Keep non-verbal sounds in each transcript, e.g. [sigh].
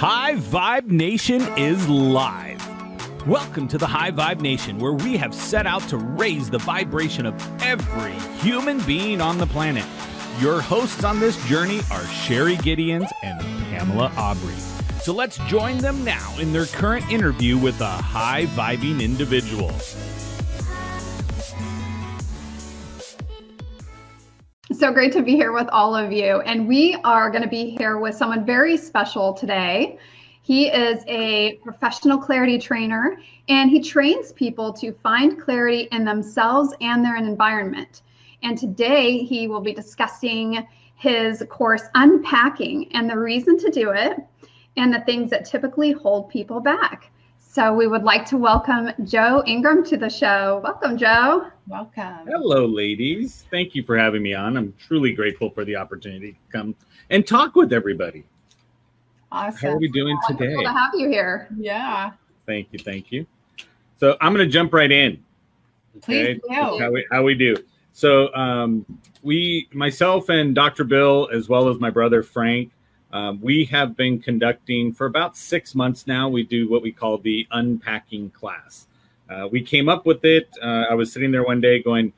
High Vibe Nation is live. Welcome to the High Vibe Nation, where we have set out to raise the vibration of every human being on the planet. Your hosts on this journey are Sherry Gideons and Pamela Aubrey. So let's join them now in their current interview with a high vibing individual. So great to be here with all of you. And we are going to be here with someone very special today. He is a professional clarity trainer and he trains people to find clarity in themselves and their environment. And today he will be discussing his course, Unpacking, and the reason to do it and the things that typically hold people back. So we would like to welcome Joe Ingram to the show. Welcome, Joe. Welcome. Hello, ladies. Thank you for having me on. I'm truly grateful for the opportunity to come and talk with everybody. Awesome. How are we doing today? Wonderful to have you here. Yeah. Thank you. Thank you. So I'm going to jump right in. Please do. How we, how we do. So um, we, myself and Dr. Bill, as well as my brother Frank, um, we have been conducting for about six months now. We do what we call the unpacking class. Uh, we came up with it. Uh, I was sitting there one day going,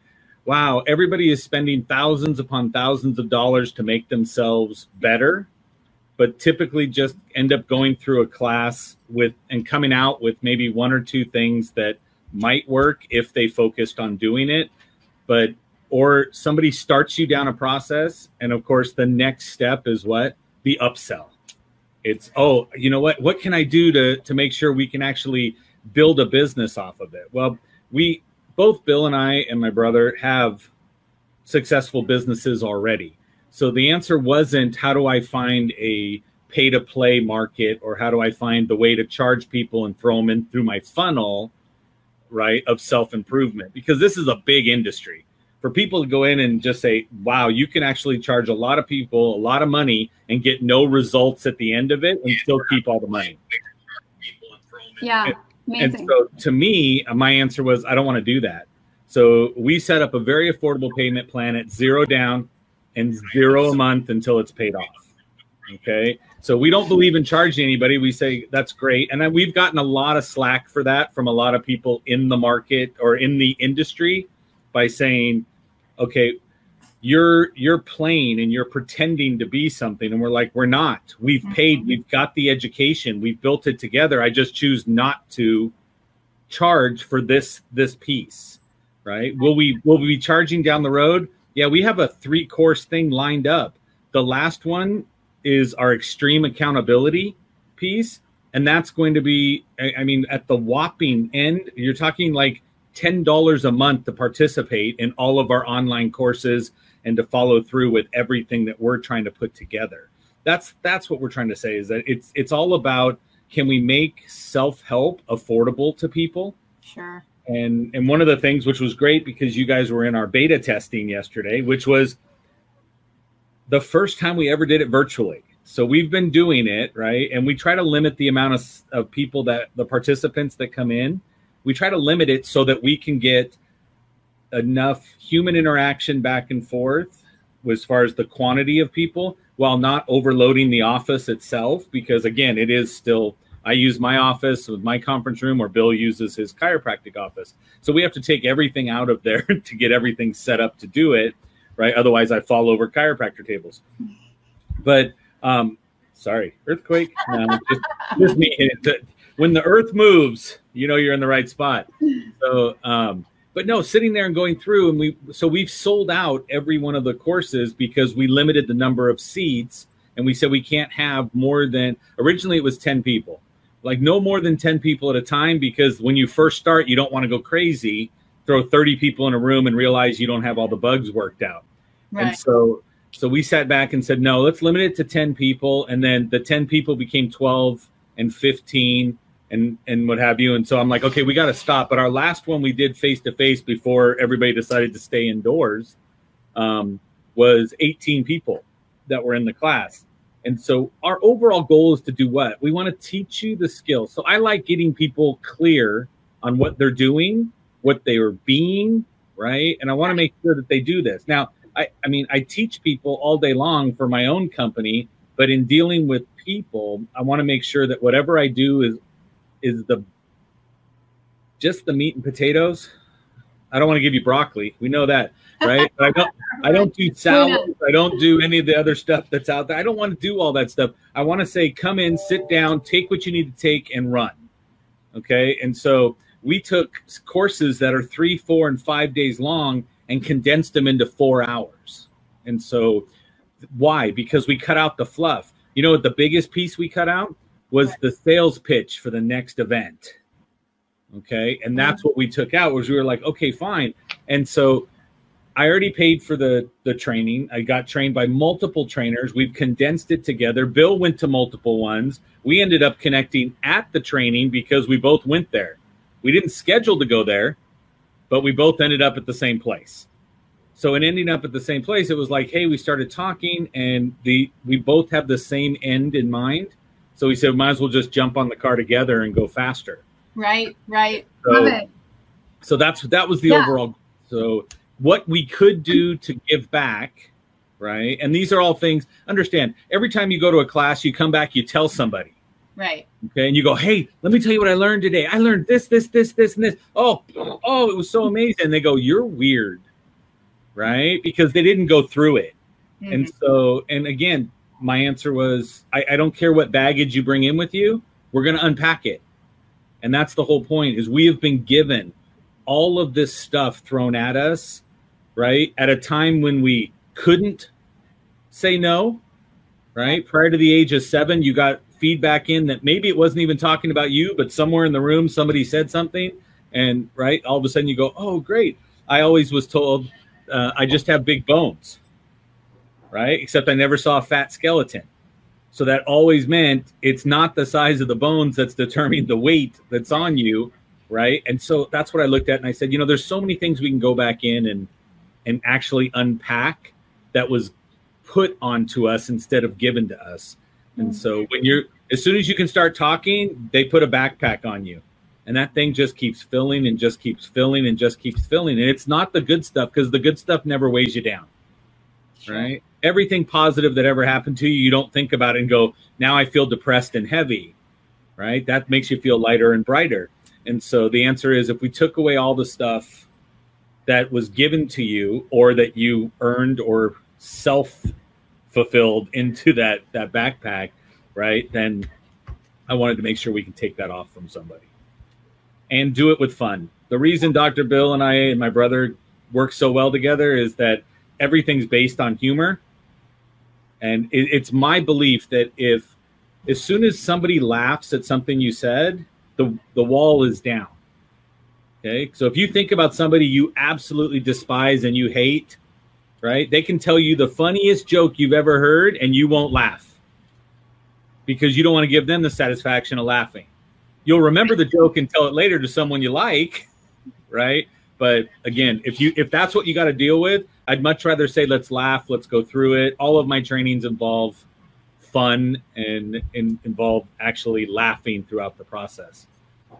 wow, everybody is spending thousands upon thousands of dollars to make themselves better, but typically just end up going through a class with and coming out with maybe one or two things that might work if they focused on doing it. But or somebody starts you down a process, and of course, the next step is what? the upsell. It's oh, you know what? What can I do to to make sure we can actually build a business off of it? Well, we both Bill and I and my brother have successful businesses already. So the answer wasn't how do I find a pay to play market or how do I find the way to charge people and throw them in through my funnel, right, of self improvement because this is a big industry for people to go in and just say, wow, you can actually charge a lot of people a lot of money and get no results at the end of it and still keep all the money. Yeah. Amazing. And so to me, my answer was, I don't want to do that. So we set up a very affordable payment plan at zero down and zero a month until it's paid off. Okay. So we don't believe in charging anybody. We say that's great. And we've gotten a lot of slack for that from a lot of people in the market or in the industry by saying, okay, you're you're playing and you're pretending to be something. And we're like we're not. We've paid. Mm-hmm. we've got the education. We've built it together. I just choose not to charge for this this piece right? Will we will we be charging down the road? Yeah we have a three course thing lined up. The last one is our extreme accountability piece. And that's going to be i mean at the whopping end you're talking like $10 a month to participate in all of our online courses and to follow through with everything that we're trying to put together. That's that's what we're trying to say is that it's it's all about can we make self-help affordable to people? Sure. And and one of the things which was great because you guys were in our beta testing yesterday, which was the first time we ever did it virtually. So we've been doing it, right? And we try to limit the amount of, of people that the participants that come in we try to limit it so that we can get enough human interaction back and forth as far as the quantity of people while not overloading the office itself because again it is still i use my office with my conference room or bill uses his chiropractic office. So we have to take everything out of there [laughs] to get everything set up to do it right? Otherwise i fall over chiropractor tables. But um sorry earthquake? No, just, just me. [laughs] When the earth moves you know you're in the right spot. So, um, but no, sitting there and going through, and we so we've sold out every one of the courses because we limited the number of seats, and we said we can't have more than originally it was ten people, like no more than ten people at a time because when you first start, you don't want to go crazy, throw thirty people in a room and realize you don't have all the bugs worked out, right. and so. So we sat back and said, no, let's limit it to 10 people. And then the 10 people became 12 and 15 and and what have you. And so I'm like, okay, we got to stop. But our last one we did face to face before everybody decided to stay indoors um, was 18 people that were in the class. And so our overall goal is to do what? We want to teach you the skills. So I like getting people clear on what they're doing, what they are being, right? And I want to make sure that they do this. Now, I, I mean, I teach people all day long for my own company, But in dealing with people, I want to make sure that whatever I do is is the just the meat and potatoes. I don't want to give you broccoli. We know that, right? But I don't I don't do [laughs] salads. I don't do any of the other stuff that's out there. I don't want to do all that stuff. I want to say come in, sit down, take what you need to take and run. Okay? And so we took courses that are 3, 4 and 5 days long and condensed them into 4 hours. And so why? Because we cut out the fluff. You know what the biggest piece we cut out was the sales pitch for the next event. Okay. And that's what we took out was we were like, okay, fine. And so I already paid for the the training. I got trained by multiple trainers. We've condensed it together. Bill went to multiple ones. We ended up connecting at the training because we both went there. We didn't schedule to go there, but we both ended up at the same place. So in ending up at the same place, it was like, hey, we started talking, and the we both have the same end in mind. So we said, might as well just jump on the car together and go faster. Right, right. So, Love it. so that's that was the Yeah. overall. So what we could do to give back, right? And these are all things. Understand? Every time you go to a class, you come back, you tell somebody. Right. Okay, and you go, "Hey, let me tell you what I learned today. I learned this, this, this, this, and this. Oh, oh, it was so amazing." And they go, "You're weird," right? Because they didn't go through it. And Mhm. so, and again, my answer was, I, I don't care what baggage you bring in with you. We're going to unpack it, and that's the whole point. Is we have been given all of this stuff thrown at us, right? At a time when we couldn't say no, right? Prior to the age of seven, you got feedback in that maybe it wasn't even talking about you, but somewhere in the room somebody said something, and right, all of a sudden you go, "Oh, great!" I always was told uh, I just have big bones, right? Except I never saw a fat skeleton. So that always meant it's not the size of the bones that's determining the weight that's on you, right? And so that's what I looked at and I said, you know, there's so many things we can go back in and and actually unpack that was put onto us instead of given to us. And so mm-hmm. when you're as soon as you can start talking, they put a backpack on you. And that thing just keeps filling and just keeps filling and just keeps filling. And it's not the good stuff because the good stuff never weighs you down right? Everything positive that ever happened to you, you don't think about it and go, now I feel depressed and heavy, right? That makes you feel lighter and brighter. And so the answer is if we took away all the stuff that was given to you or that you earned or self fulfilled into that that backpack, right? Then I wanted to make sure we can take that off from somebody and do it with fun. The reason Dr. Bill and I and my brother work so well together is that everything's based on humor. And it, it's my belief that if, as soon as somebody laughs at something you said, the, the wall is down. Okay. So if you think about somebody you absolutely despise and you hate, right? They can tell you the funniest joke you've ever heard and you won't laugh because you don't want to give them the satisfaction of laughing. You'll remember the joke and tell it later to someone you like, right? But again, if you if that's what you got to deal with, I'd much rather say let's laugh, let's go through it. All of my trainings involve fun and, and involve actually laughing throughout the process.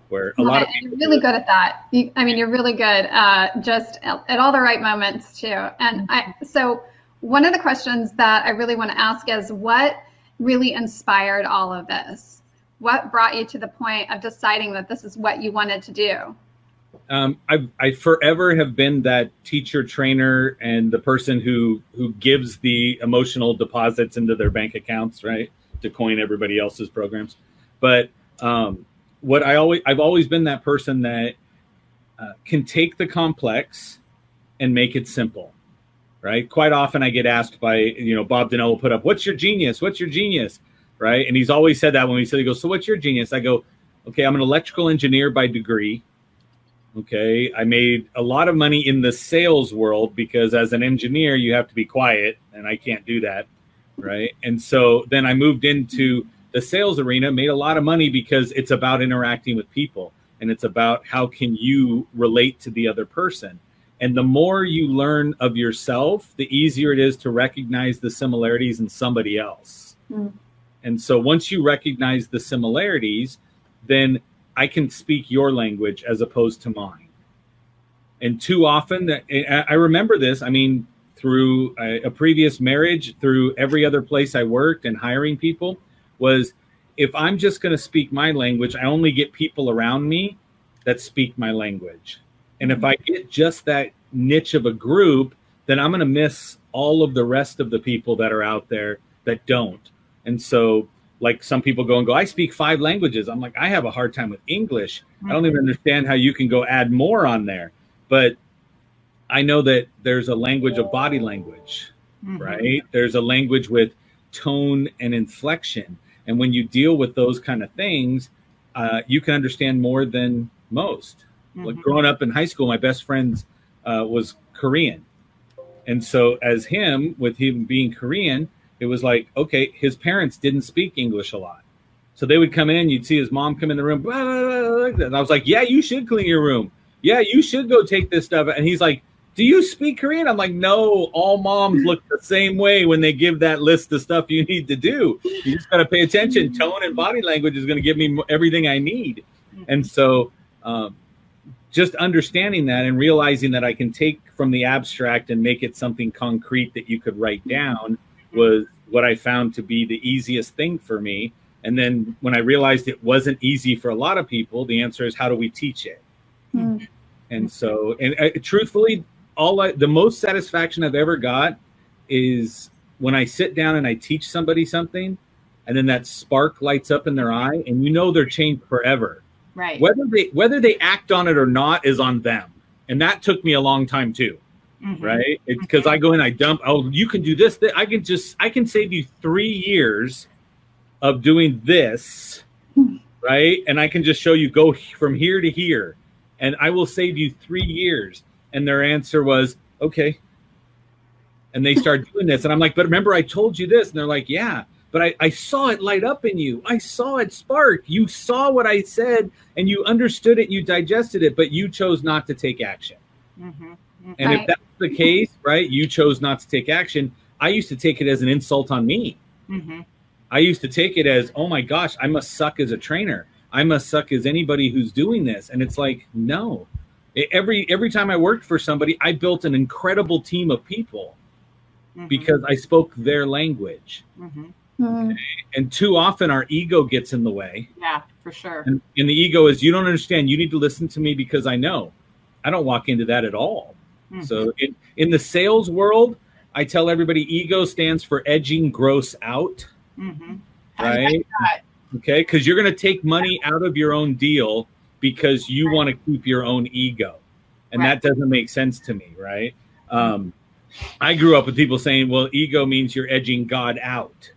Where a lot of you're really good at that. You, I mean, you're really good uh, just at, at all the right moments too. And I so one of the questions that I really want to ask is what really inspired all of this? What brought you to the point of deciding that this is what you wanted to do? Um, I, I forever have been that teacher trainer and the person who who gives the emotional deposits into their bank accounts, right, to coin everybody else's programs. But um, what I always I've always been that person that uh, can take the complex and make it simple, right? Quite often I get asked by you know Bob will put up, "What's your genius? What's your genius?" Right, and he's always said that when we said he goes, "So what's your genius?" I go, "Okay, I'm an electrical engineer by degree." Okay. I made a lot of money in the sales world because as an engineer, you have to be quiet, and I can't do that. Right. And so then I moved into the sales arena, made a lot of money because it's about interacting with people and it's about how can you relate to the other person. And the more you learn of yourself, the easier it is to recognize the similarities in somebody else. Mm. And so once you recognize the similarities, then I can speak your language as opposed to mine. And too often, that I remember this. I mean, through a, a previous marriage, through every other place I worked and hiring people was if I'm just going to speak my language, I only get people around me that speak my language. And if I get just that niche of a group, then I'm going to miss all of the rest of the people that are out there that don't. And so, like some people go and go, I speak five languages. I'm like, I have a hard time with English. I don't even understand how you can go add more on there. But I know that there's a language of body language, Mhm. right? There's a language with tone and inflection. And when you deal with those kind of things, uh, you can understand more than most. Like Mhm. growing up in high school, my best friend uh, was Korean. And so, as him, with him being Korean, it was like, okay, his parents didn't speak English a lot. So they would come in, you'd see his mom come in the room, blah, blah, blah, and I was like, yeah, you should clean your room. Yeah, you should go take this stuff. And he's like, do you speak Korean? I'm like, no, all moms look the same way when they give that list of stuff you need to do. You just got to pay attention. Tone and body language is going to give me everything I need. And so, um, just understanding that and realizing that I can take from the abstract and make it something concrete that you could write down was what I found to be the easiest thing for me. And then when I realized it wasn't easy for a lot of people, the answer is how do we teach it? Mm. And so, and uh, truthfully, all I, the most satisfaction I've ever got is when I sit down and I teach somebody something, and then that spark lights up in their eye, and you know they're changed forever. Right. Whether they whether they act on it or not is on them, and that took me a long time too Mhm. right? Because I go in, I dump. Oh, you can do this. th- I can just, I can save you three years of doing this, right? And I can just show you go from here to here, and I will save you three years. And their answer was, okay. And they start doing this, and I'm like, but remember, I told you this, and they're like, yeah. But I, I saw it light up in you. I saw it spark. You saw what I said and you understood it, you digested it, but you chose not to take action. Mhm. And Right. if that's the case, right, you chose not to take action. I used to take it as an insult on me. Mhm. I used to take it as, oh my gosh, I must suck as a trainer. I must suck as anybody who's doing this. And it's like, no. Every every time I worked for somebody, I built an incredible team of people Mhm. because I spoke their language. Mhm. Mm. And too often our ego gets in the way. Yeah, for sure. And, and the ego is, you don't understand. You need to listen to me because I know. I don't walk into that at all. Mhm. So in, in the sales world, I tell everybody ego stands for edging gross out, Mhm. Right? Okay, because you're going to take money out of your own deal because you want to keep your own ego, and Right. that doesn't make sense to me, right? Um, I grew up with people saying, "Well, ego means you're edging God out,"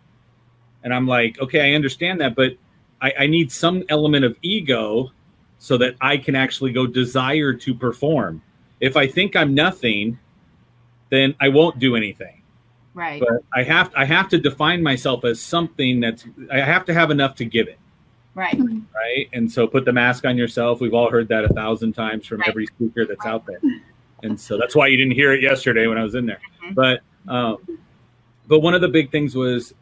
and I'm like, "Okay, I understand that, but I, I need some element of ego so that I can actually go desire to perform. If I think I'm nothing, then I won't do anything." Right. but I have I have to define myself as something that's I have to have enough to give it, right. right? And so put the mask on yourself. We've all heard that a thousand times from Right. every speaker that's out there, and so that's why you didn't hear it yesterday when I was in there. Mhm. But um, but one of the big things was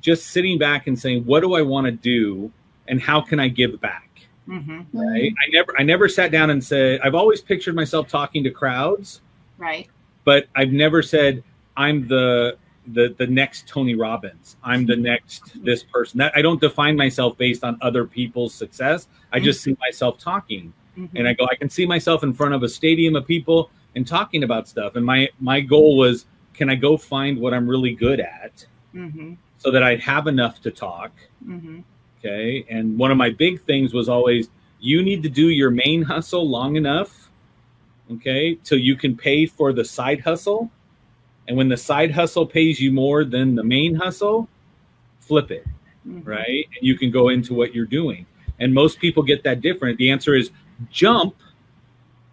just sitting back and saying, what do I want to do, and how can I give back? Mhm. Right? I never I never sat down and said I've always pictured myself talking to crowds Right. but I've never said I'm the the the next Tony Robbins. I'm the next this person. That I don't define myself based on other people's success. I just see myself talking, Mhm. and I go. I can see myself in front of a stadium of people and talking about stuff. And my my goal was, can I go find what I'm really good at, Mhm. so that I'd have enough to talk. Mhm. Okay. And one of my big things was always, you need to do your main hustle long enough, okay, till you can pay for the side hustle. And when the side hustle pays you more than the main hustle, flip it, Mhm. right? And you can go into what you're doing. And most people get that different. The answer is jump,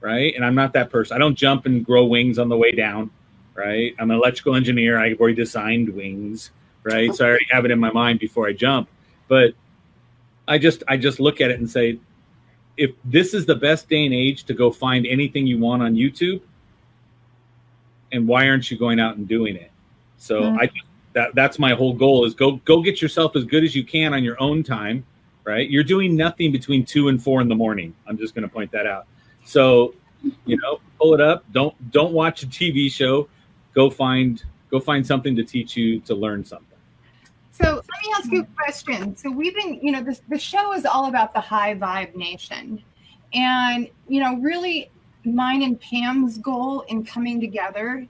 right? And I'm not that person. I don't jump and grow wings on the way down, right? I'm an electrical engineer. I've already designed wings, right? So I already have it in my mind before I jump. But I just I just look at it and say, if this is the best day and age to go find anything you want on YouTube, and why aren't you going out and doing it? So Mm. I that that's my whole goal is go go get yourself as good as you can on your own time, right? You're doing nothing between two and four in the morning. I'm just going to point that out. So, you know, pull it up. Don't don't watch a TV show. go find go find something to teach you to learn something. So let me ask you a question. So we've been, you know, this the show is all about the high vibe nation. And, you know, really mine and Pam's goal in coming together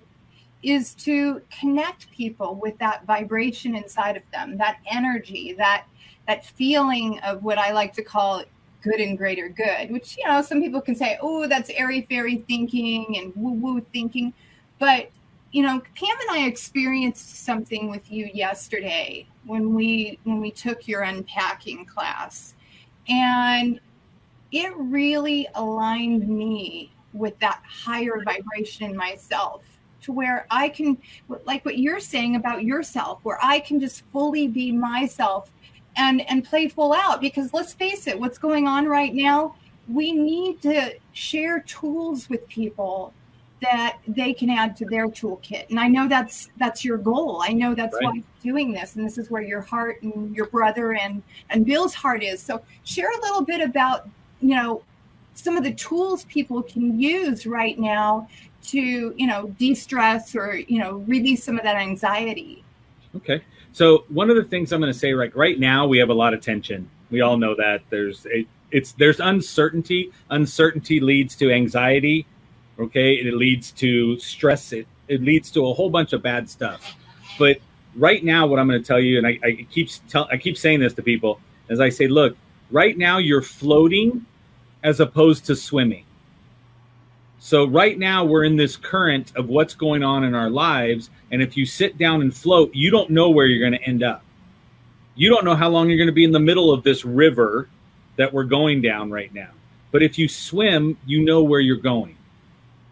is to connect people with that vibration inside of them, that energy, that that feeling of what I like to call good and greater good, which you know, some people can say, oh, that's airy fairy thinking and woo-woo thinking. But you know, Pam and I experienced something with you yesterday when we when we took your unpacking class. And it really aligned me with that higher vibration in myself to where I can, like what you're saying about yourself, where I can just fully be myself and and play full out. Because let's face it, what's going on right now, we need to share tools with people that they can add to their toolkit. And I know that's that's your goal. I know that's right. why you're doing this, and this is where your heart and your brother and and Bill's heart is. So share a little bit about you know some of the tools people can use right now to you know de-stress or you know release some of that anxiety okay so one of the things i'm going to say like right now we have a lot of tension we all know that there's a, it's there's uncertainty uncertainty leads to anxiety okay and it leads to stress it it leads to a whole bunch of bad stuff but right now what i'm going to tell you and i, I keep tell, i keep saying this to people as i say look right now you're floating as opposed to swimming. So right now we're in this current of what's going on in our lives. And if you sit down and float, you don't know where you're going to end up. You don't know how long you're going to be in the middle of this river that we're going down right now. But if you swim, you know where you're going.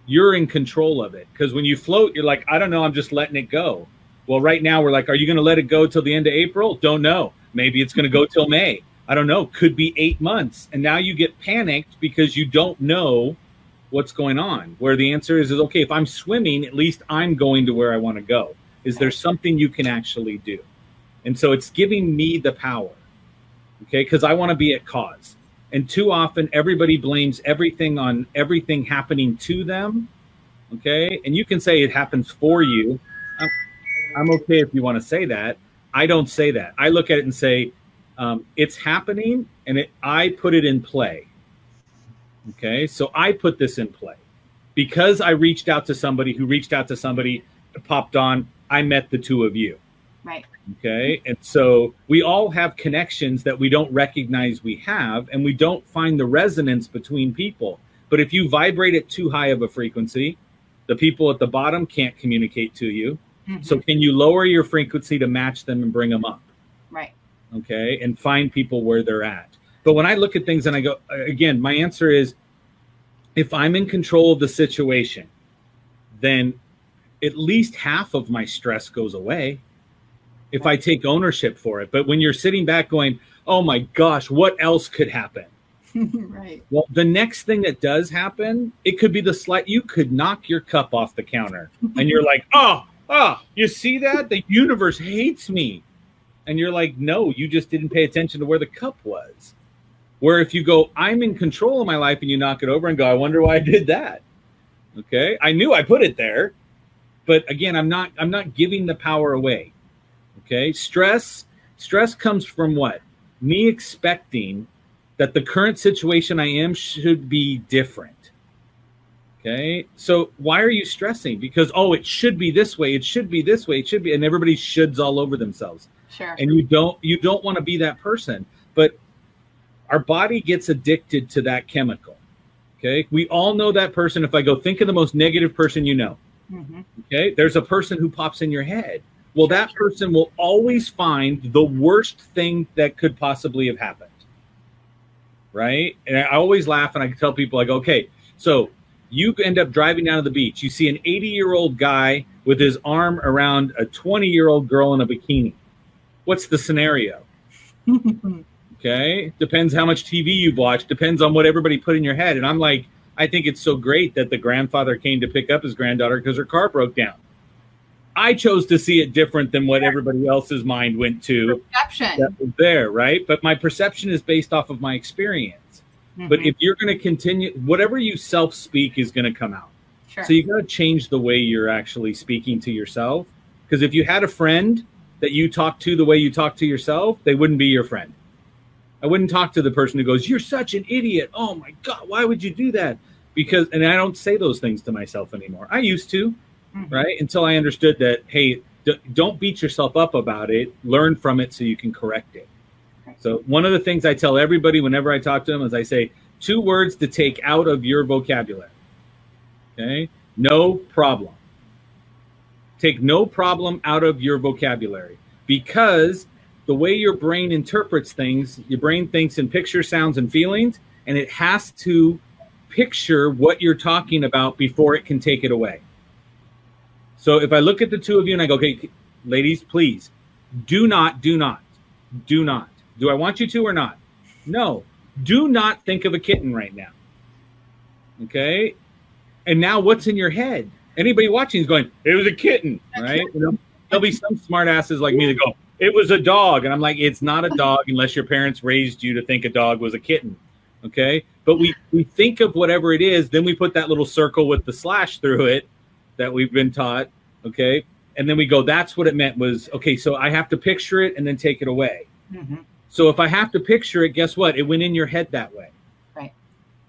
You're in control of it. Because when you float, you're like, I don't know, I'm just letting it go. Well, right now we're like, are you going to let it go till the end of April? Don't know. Maybe it's going to go till May. I don't know, could be eight months. And now you get panicked because you don't know what's going on. Where the answer is, is okay, if I'm swimming, at least I'm going to where I want to go. Is there something you can actually do? And so it's giving me the power, okay, because I want to be at cause. And too often, everybody blames everything on everything happening to them, okay? And you can say it happens for you. I'm, I'm okay if you want to say that. I don't say that. I look at it and say, um, it's happening and it, I put it in play. Okay, so I put this in play because I reached out to somebody who reached out to somebody, popped on. I met the two of you. Right. Okay, and so we all have connections that we don't recognize we have, and we don't find the resonance between people. But if you vibrate at too high of a frequency, the people at the bottom can't communicate to you. Mm-hmm. So can you lower your frequency to match them and bring them up? Right okay, and find people where they're at. But when I look at things and I go, again, my answer is if I'm in control of the situation, then at least half of my stress goes away if I take ownership for it. But when you're sitting back going, oh my gosh, what else could happen? [laughs] right. Well, the next thing that does happen, it could be the slight, you could knock your cup off the counter [laughs] and you're like, oh, oh, you see that? The universe hates me. And you're like, no, you just didn't pay attention to where the cup was. Where if you go, I'm in control of my life, and you knock it over and go, I wonder why I did that. Okay. I knew I put it there. But again, I'm not I'm not giving the power away. Okay. Stress, stress comes from what? Me expecting that the current situation I am should be different. Okay. So why are you stressing? Because oh, it should be this way, it should be this way, it should be, and everybody shoulds all over themselves. Sure. And you don't you don't want to be that person. But our body gets addicted to that chemical. Okay. We all know that person. If I go think of the most negative person you know. Mm-hmm. Okay. There's a person who pops in your head. Well, that person will always find the worst thing that could possibly have happened. Right. And I always laugh and I tell people, go, okay, so you end up driving down to the beach. You see an 80 year old guy with his arm around a 20 year old girl in a bikini what's the scenario? [laughs] okay. Depends how much TV you watch, depends on what everybody put in your head. And I'm like, I think it's so great that the grandfather came to pick up his granddaughter because her car broke down. I chose to see it different than what everybody else's mind went to. Perception. That was there, right? But my perception is based off of my experience. Mm-hmm. But if you're going to continue, whatever you self speak is going to come out. Sure. So you got to change the way you're actually speaking to yourself. Because if you had a friend that you talk to the way you talk to yourself, they wouldn't be your friend. I wouldn't talk to the person who goes, "You're such an idiot." Oh my god, why would you do that? Because and I don't say those things to myself anymore. I used to, Mhm. right? Until I understood that, hey, d- don't beat yourself up about it. Learn from it so you can correct it. Right. So one of the things I tell everybody whenever I talk to them is I say two words to take out of your vocabulary. Okay? No problem. Take no problem out of your vocabulary because the way your brain interprets things, your brain thinks in pictures, sounds, and feelings, and it has to picture what you're talking about before it can take it away. So if I look at the two of you and I go, okay, ladies, please do not, do not, do not. Do I want you to or not? No. Do not think of a kitten right now. Okay. And now what's in your head? Anybody watching is going, it was a kitten, right? You know, there'll be some smart asses like me that go, it was a dog. And I'm like, it's not a dog unless your parents raised you to think a dog was a kitten. Okay. But we, we think of whatever it is, then we put that little circle with the slash through it that we've been taught. Okay. And then we go, that's what it meant was, okay, so I have to picture it and then take it away. Mhm. So if I have to picture it, guess what? It went in your head that way. Right.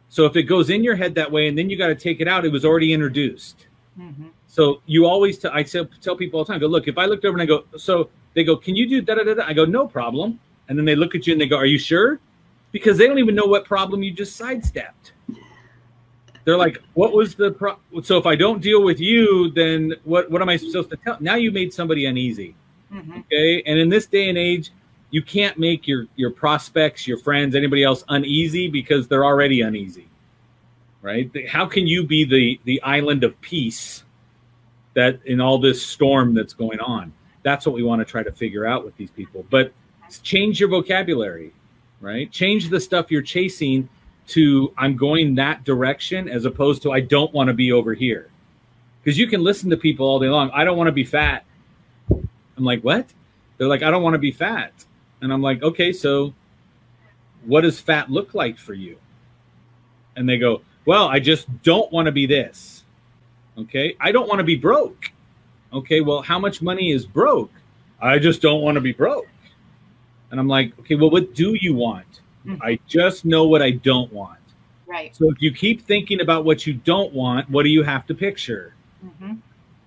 So if it goes in your head that way and then you got to take it out, it was already introduced. Mhm. So you always, t- I tell, tell people all the time, go, look, if I looked over and I go, so they go, can you do da da da? I go, no problem. And then they look at you and they go, are you sure? Because they don't even know what problem you just sidestepped. They're like, what was the pro? So if I don't deal with you, then what, what am I supposed to tell? Now you made somebody uneasy. Mhm. Okay. And in this day and age, you can't make your, your prospects, your friends, anybody else uneasy because they're already uneasy. Right. How can you be the, the island of peace that in all this storm that's going on? That's what we want to try to figure out with these people. But change your vocabulary, right? Change the stuff you're chasing to I'm going that direction as opposed to I don't want to be over here. Because you can listen to people all day long. I don't want to be fat. I'm like, what? They're like, I don't want to be fat. And I'm like, okay, so what does fat look like for you? And they go, well, I just don't want to be this. Okay. I don't want to be broke. Okay. Well, how much money is broke? I just don't want to be broke. And I'm like, okay, well, what do you want? Mhm. I just know what I don't want. Right. So if you keep thinking about what you don't want, what do you have to picture? Mhm.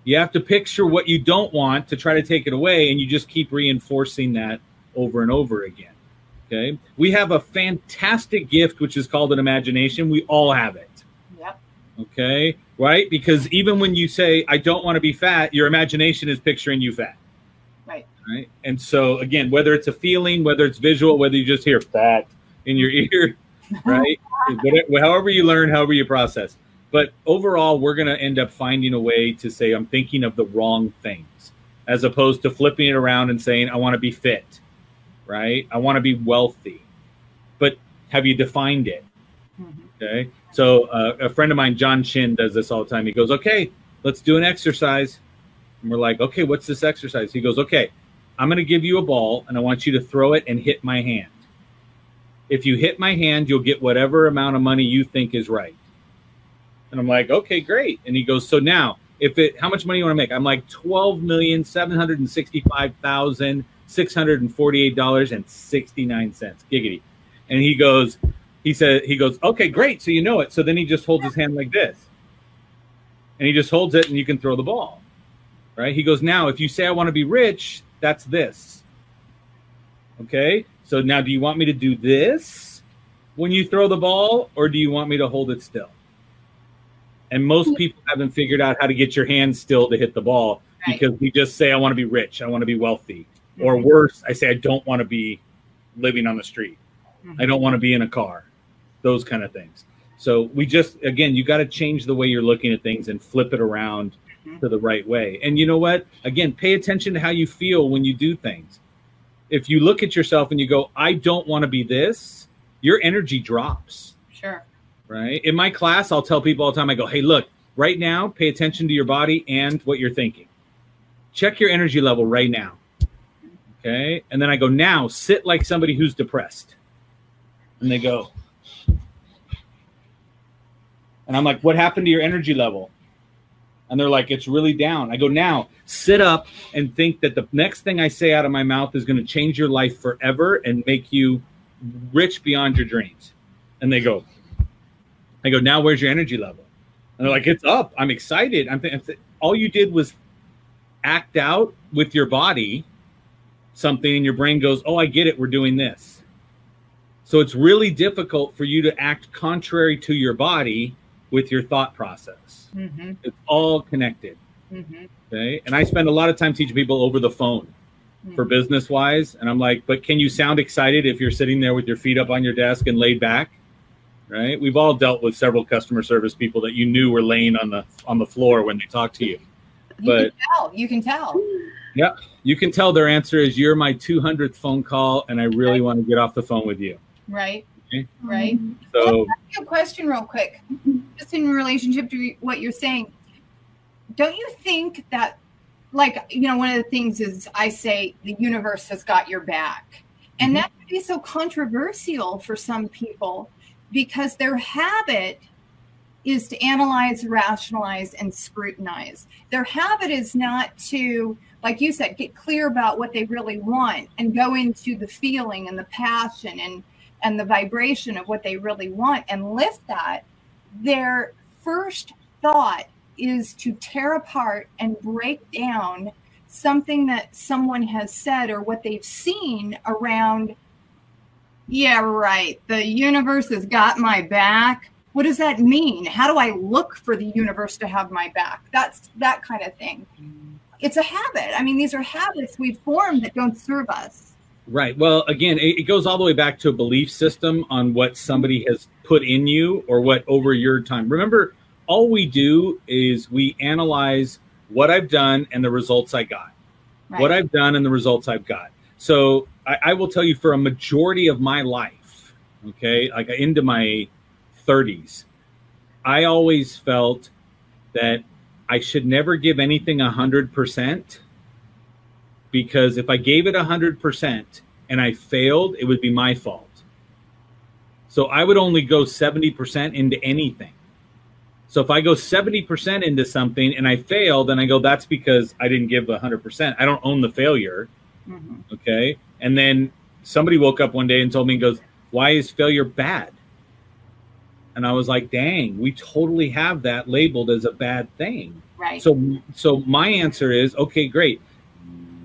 You have to picture what you don't want to try to take it away, and you just keep reinforcing that over and over again. Okay. We have a fantastic gift, which is called an imagination. We all have it. Yep. Okay. Right? Because even when you say, I don't want to be fat, your imagination is picturing you fat. Right. Right. And so, again, whether it's a feeling, whether it's visual, whether you just hear fat in your [laughs] ear, right? However you learn, however you process. But overall, we're going to end up finding a way to say, I'm thinking of the wrong things, as opposed to flipping it around and saying, I want to be fit, right? I want to be wealthy. But have you defined it? Mhm. Okay. So uh, a friend of mine, John Shin, does this all the time. He goes, okay, let's do an exercise. And we're like, okay, what's this exercise? He goes, okay, I'm going to give you a ball and I want you to throw it and hit my hand. If you hit my hand, you'll get whatever amount of money you think is right. And I'm like, okay, great. And he goes, so now, if it, how much money you want to make? I'm like, twelve million seven hundred and sixty-five thousand six hundred and forty-eight dollars and sixty-nine cents. Giggity. And he goes, he said, he goes, okay, great. So you know it. So then he just holds his hand like this, and he just holds it, and you can throw the ball, right? He goes, now if you say I want to be rich, that's this. Okay. So now, do you want me to do this when you throw the ball, or do you want me to hold it still? And most people haven't figured out how to get your hand still to hit the ball Right. because we just say, I want to be rich, I want to be wealthy. Or worse, I say, I don't want to be living on the street, I don't want to be in a car, those kind of things. So we just, again, you got to change the way you're looking at things and flip it around Mhm. to the right way. And you know what? Again, pay attention to how you feel when you do things. If you look at yourself and you go, I don't want to be this, your energy drops Sure. right? In my class, I'll tell people all the time, I go, hey, look, right now, pay attention to your body and what you're thinking. Check your energy level right now. Okay. And then I go, now sit like somebody who's depressed. And they go, and I'm like, what happened to your energy level? And they're like, it's really down. I go, now sit up and think that the next thing I say out of my mouth is going to change your life forever and make you rich beyond your dreams. And they go, I go, now where's your energy level? And they're like, it's up. I'm excited. I'm thinking, all you did was act out with your body something, and your brain goes, oh, I get it. We're doing this. So it's really difficult for you to act contrary to your body with your thought process. Mm-hmm. It's all connected. Mm-hmm. Okay. And I spend a lot of time teaching people over the phone for Mm-hmm. business wise. And I'm like, but can you sound excited if you're sitting there with your feet up on your desk and laid back? Right. We've all dealt with several customer service people that you knew were laying on the on the floor when they talked to you. You But- can tell. You can tell. Yeah. You can tell their answer is you're my 200th phone call and I really want to get off the phone with you. Right. Right. Mm-hmm. So a question real quick, just in relationship to what you're saying. Don't you think that, like, you know, one of the things is I say the universe has got your back. And mm-hmm. that can be so controversial for some people because their habit is to analyze, rationalize, and scrutinize. Their habit is not to, like you said, get clear about what they really want and go into the feeling and the passion and and the vibration of what they really want and lift that, their first thought is to tear apart and break down something that someone has said or what they've seen around, yeah, right, the universe has got my back. What does that mean? How do I look for the universe to have my back? That's that kind of thing. Mm. It's a habit. I mean, these are habits we've formed that don't serve us. Right. Well, again, it, it goes all the way back to a belief system on what somebody has put in you or what over your time. Remember, all we do is we analyze what I've done and the results I got. Right. What I've done and the results I've got. So I, I will tell you for a majority of my life, okay, like into my 30s, I always felt that I should never give anything 100% because if I gave it 100% and I failed, it would be my fault. So I would only go 70% into anything. So if I go 70% into something and I fail, then I go, that's because I didn't give 100%. I don't own the failure. Mhm. Okay. And then somebody woke up one day and told me, goes, why is failure bad? And I was like, dang, we totally have that labeled as a bad thing. Right. So, so my answer is, okay, great.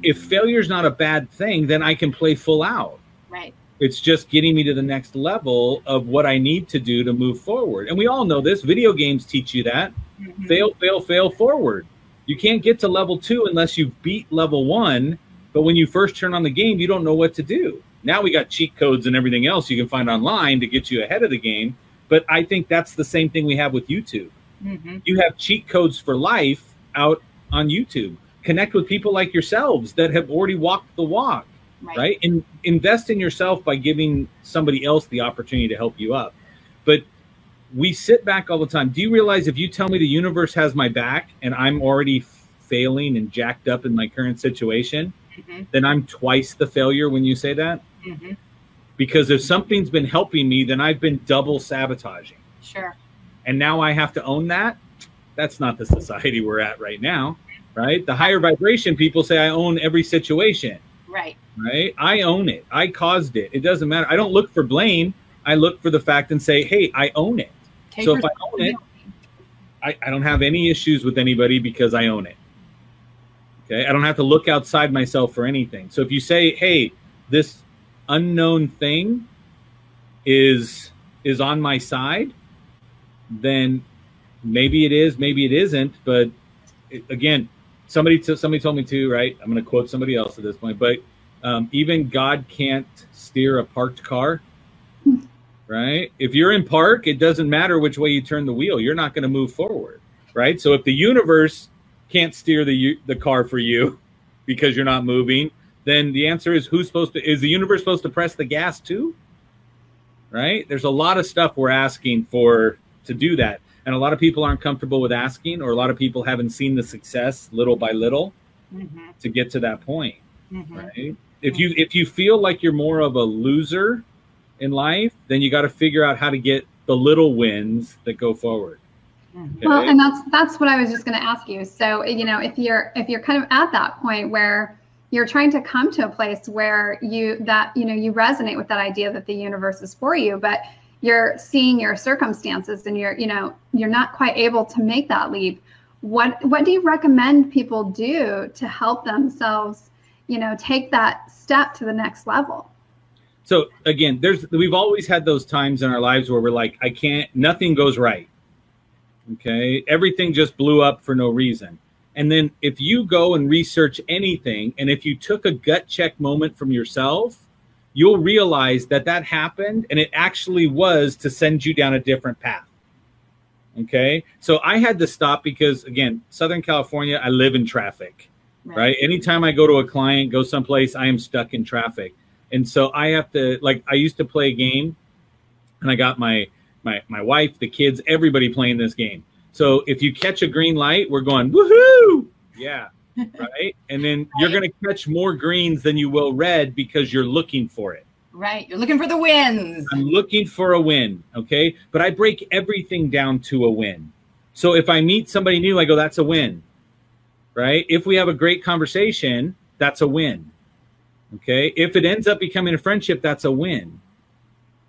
If failure's not a bad thing, then I can play full out. right. It's just getting me to the next level of what I need to do to move forward. And we all know this. Video games teach you that. Mhm. Fail, fail, fail forward. You can't get to level two unless you beat level one. But when you first turn on the game, you don't know what to do. Now we got cheat codes and everything else you can find online to get you ahead of the game. But I think that's the same thing we have with YouTube Mhm. you have cheat codes for life out on YouTube. Connect with people like yourselves that have already walked the walk, Right. right? And invest in yourself by giving somebody else the opportunity to help you up. But we sit back all the time. Do you realize if you tell me the universe has my back and I'm already failing and jacked up in my current situation, Mhm. then I'm twice the failure when you say that? Mhm. Because if something's been helping me, then I've been double sabotaging Sure. and now I have to own that. That's not the society we're at right now, right? The higher vibration people say I own every situation, Right. right? I own it. I caused it. It doesn't matter. I don't look for blame. I look for the fact and say, hey, I own it. Take So if I own it. I, I don't have any issues with anybody because I own it. Okay. I don't have to look outside myself for anything. So if you say, hey, this unknown thing is is on my side, then maybe it is, maybe it isn't. But it, again, somebody t- somebody told me to, right? I'm going to quote somebody else at this point, but um, even God can't steer a parked car, right? If you're in park, it doesn't matter which way you turn the wheel; you're not going to move forward, right? So if the universe can't steer the the car for you [laughs] because you're not moving, then the answer is who's supposed to? Is the universe supposed to press the gas too? Right? There's a lot of stuff we're asking for to do that, and a lot of people aren't comfortable with asking, or a lot of people haven't seen the success little by little Mhm. to get to that point Mhm. right if you if you feel like you're more of a loser in life then you got to figure out how to get the little wins that go forward Okay? Well, and that's that's what I was just going to ask you. So, you know, if you're if you're kind of at that point where you're trying to come to a place where you that you know you resonate with that idea that the universe is for you, but you're seeing your circumstances and you're you know you're not quite able to make that leap. What what do you recommend people do to help themselves, you know, take that step to the next level? so again there's we've always had those times in our lives where we're like i can't nothing goes right okay everything just blew up for no reason and then if you go and research anything and if you took a gut check moment from yourself you'll realize that that happened and it actually was to send you down a different path. Okay? So i had to stop because again southern california i live in traffic right. anytime i go to a client go someplace i am stuck in traffic. And so I have to like I used to play a game, and I got my my my wife, the kids, everybody playing this game. So if you catch a green light, we're going woohoo, yeah, right. And then [laughs] you're going to catch more greens than you will red because you're looking for it. Right. You're looking for the wins. I'm looking for a win, okay? But I break everything down to a win. So if I meet somebody new, I go, that's a win, right? If we have a great conversation, that's a win. Okay. If it ends up becoming a friendship, that's a win.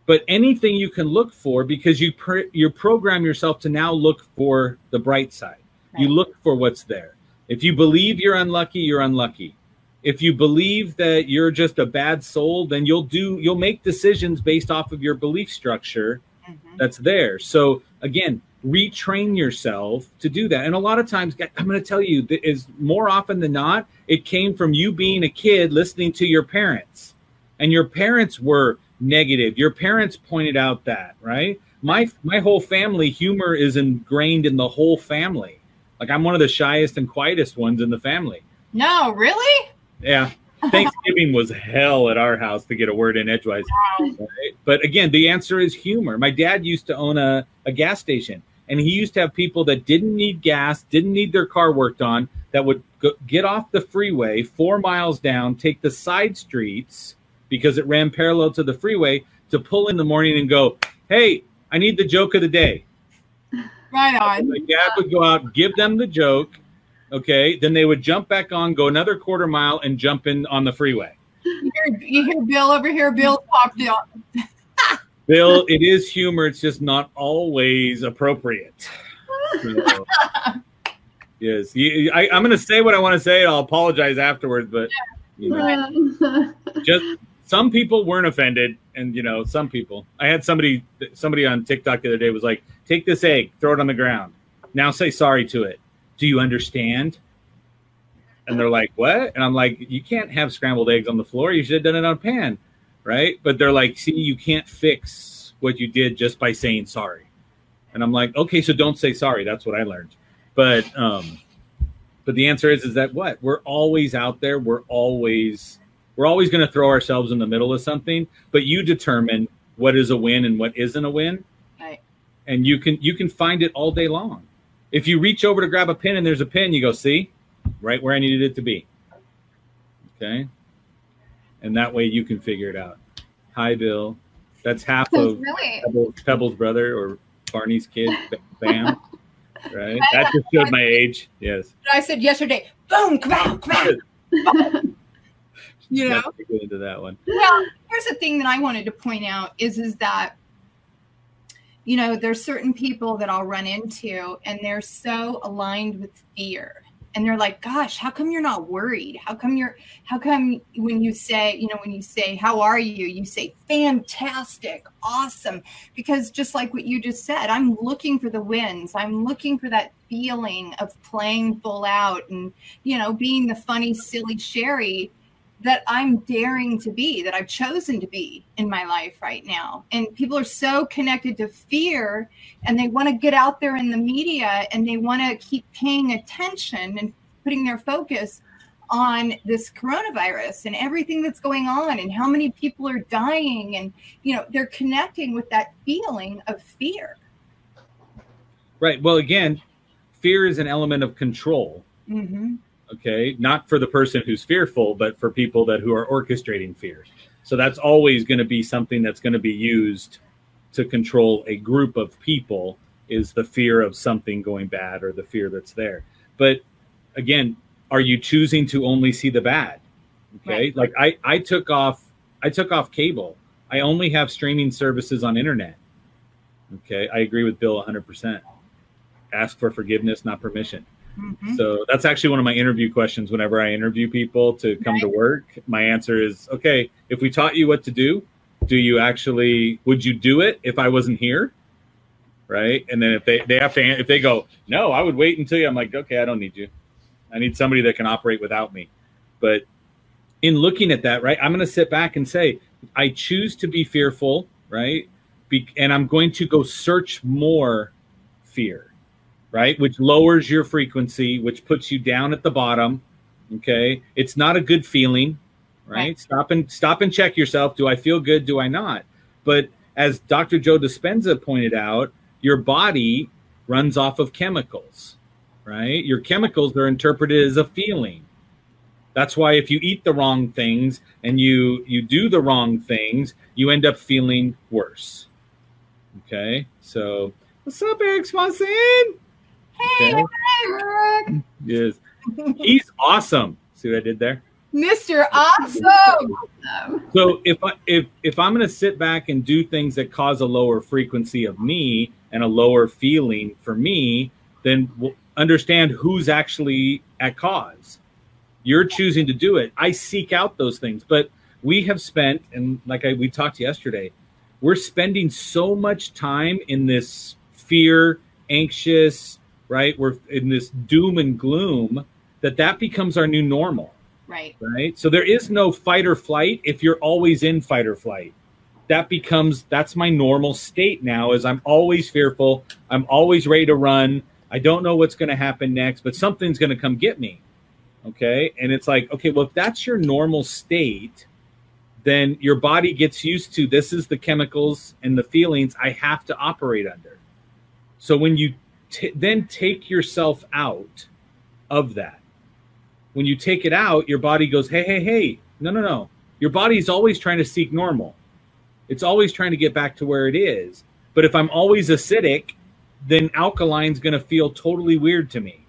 But anything you can look for because you pr- you program yourself to now look for the bright side. Right. You look for what's there. If you believe you're unlucky, you're unlucky. If you believe that you're just a bad soul, then you'll do you'll make decisions based off of your belief structure Mhm. that's there. So again, retrain yourself to do that. And a lot of times, I'm going to tell you, that is more often than not, it came from you being a kid listening to your parents, and your parents were negative. Your parents pointed out that, right? My my whole family humor is ingrained in the whole family. Like I'm one of the shyest and quietest ones in the family. No, really? Yeah. [laughs] Thanksgiving was hell at our house to get a word in edgewise. Right? But again, the answer is humor. My dad used to own a, a gas station, and he used to have people that didn't need gas, didn't need their car worked on, that would go, get off the freeway four miles down, take the side streets because it ran parallel to the freeway to pull in the morning and go, Hey, I need the joke of the day. Right on. My dad would go out, give them the joke. Okay. Then they would jump back on, go another quarter mile, and jump in on the freeway. You hear, you hear Bill over here. Bill popped out. [laughs] Bill, it is humor. It's just not always appropriate. So, [laughs] yes, you, I, I'm going to say what I want to say. I'll apologize afterwards, but you know, just some people weren't offended, and you know, some people. I had somebody somebody on TikTok the other day was like, "Take this egg, throw it on the ground. Now say sorry to it. Do you understand?" And they're like, "What?" And I'm like, "You can't have scrambled eggs on the floor. You should have done it on a pan." right? But they're like, see, you can't fix what you did just by saying sorry. And I'm like, okay, so don't say sorry. That's what I learned. But um, but the answer is is that what we're always out there. We're always we're always going to throw ourselves in the middle of something. But you determine what is a win and what isn't a win, Right. and you can you can find it all day long. If you reach over to grab a pin and there's a pin, you go, see, right where I needed it to be. Okay and that way you can figure it out. Hi, Bill. That's half of really Pebbles, Pebbles' brother or Barney's kid, [laughs] Bam. right? That just showed my age. Yes. I said yesterday, boom, come out, come out. You know? Not get into that one. well here's the thing that i wanted to point out is is that you know there's certain people that i'll run into and they're so aligned with fear. And they're like gosh how come you're not worried? How come you're how come when you say you know when you say how are you you say fantastic awesome because just like what you just said i'm looking for the wins. I'm looking for that feeling of playing full out and you know being the funny silly sherry that I'm daring to be, that I've chosen to be in my life right now. And people are so connected to fear and they want to get out there in the media and they want to keep paying attention and putting their focus on this coronavirus and everything that's going on and how many people are dying and you know they're connecting with that feeling of fear Right. Well, again, fear is an element of control. mm-hmm. Okay, not for the person who's fearful, but for people that who are orchestrating fear. So that's always going to be something that's going to be used to control a group of people is the fear of something going bad or the fear that's there. But again, are you choosing to only see the bad? Okay. Right. Like I, I took off, I took off cable. I only have streaming services on internet. Okay. I agree with Bill 100%. Ask for forgiveness, not permission. Mhm. So that's actually one of my interview questions whenever I interview people to come to work. My answer is okay, if we taught you what to do, do you actually would you do it if I wasn't here? Right? And then if they they have to if they go, "No, I would wait until you." I'm like, "Okay, I don't need you. I need somebody that can operate without me." But in looking at that, right? I'm going to sit back and say, I choose to be fearful, right? Be- and I'm going to go search more fear right? Which lowers your frequency, which puts you down at the bottom. Okay. It's not a good feeling, right? Right. Stop and stop and check yourself. Do I feel good? Do I not? But as Dr. Joe Dispenza pointed out, your body runs off of chemicals, right? Your chemicals are interpreted as a feeling. That's why if you eat the wrong things and you you do the wrong things, you end up feeling worse. Okay? So, what's up, Eric Swanson? Hey, Okay. Eric. Yes. He's awesome. See what I did there? Mr. Awesome. So if I if if I'm going to sit back and do things that cause a lower frequency of me and a lower feeling for me, then w- understand who's actually at cause. You're choosing to do it. I seek out those things, but we have spent and like I, we talked yesterday, we're spending so much time in this fear, anxious, right? We're in this doom and gloom that that becomes our new normal Right. right? So there is no fight or flight if you're always in fight or flight. That becomes that's my normal state now is I'm always fearful. I'm always ready to run. I don't know what's going to happen next, but something's going to come get me. Okay? And it's like, okay, well if that's your normal state, then your body gets used to this is the chemicals and the feelings I have to operate under. So when you t- then take yourself out of that when you take it out, your body goes, hey, hey, hey, no, no, no. Your body's always trying to seek normal. It's always trying to get back to where it is. But if I'm always acidic, then alkaline's going to feel totally weird to me.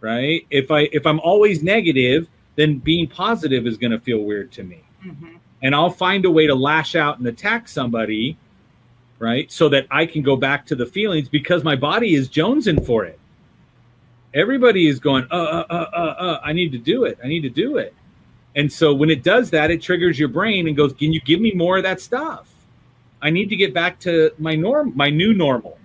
Right? If I if I'm always negative, then being positive is going to feel weird to me. Mhm. And I'll find a way to lash out and attack somebody, right? So that I can go back to the feelings because my body is jonesing for it everybody is going, uh, uh, uh, uh, uh, I need to do it. I need to do it. And so when it does that, it triggers your brain and goes, can you give me more of that stuff? I need to get back to my norm, my new normal.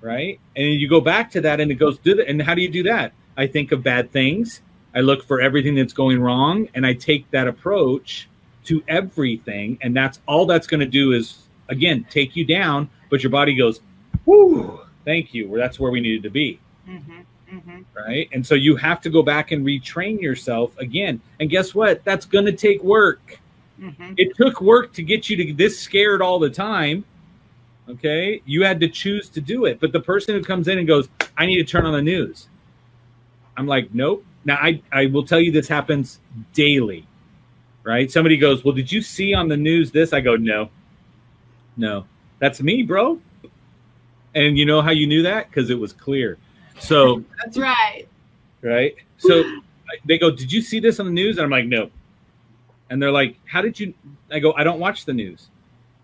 Right. And you go back to that and it goes, do that. And how do you do that? I think of bad things. I look for everything that's going wrong and I take that approach to everything. And that's all that's going to do is, again, take you down. But your body goes, whoo, thank you. Well, that's where we needed to be Mhm. Mhm. right? And so you have to go back and retrain yourself again. And guess what? That's going to take work. Mhm. It took work to get you to this scared all the time. Okay? You had to choose to do it. But the person who comes in and goes, "I need to turn on the news." I'm like, "Nope." Now I I will tell you this happens daily. Right? Somebody goes, "Well, did you see on the news this?" I go, "No." No. That's me, bro. And you know how you knew that? Cuz it was clear. So, That's right. right? So they go, "Did you see this on the news?" And I'm like, "No." And they're like, "How did you?" I go, "I don't watch the news.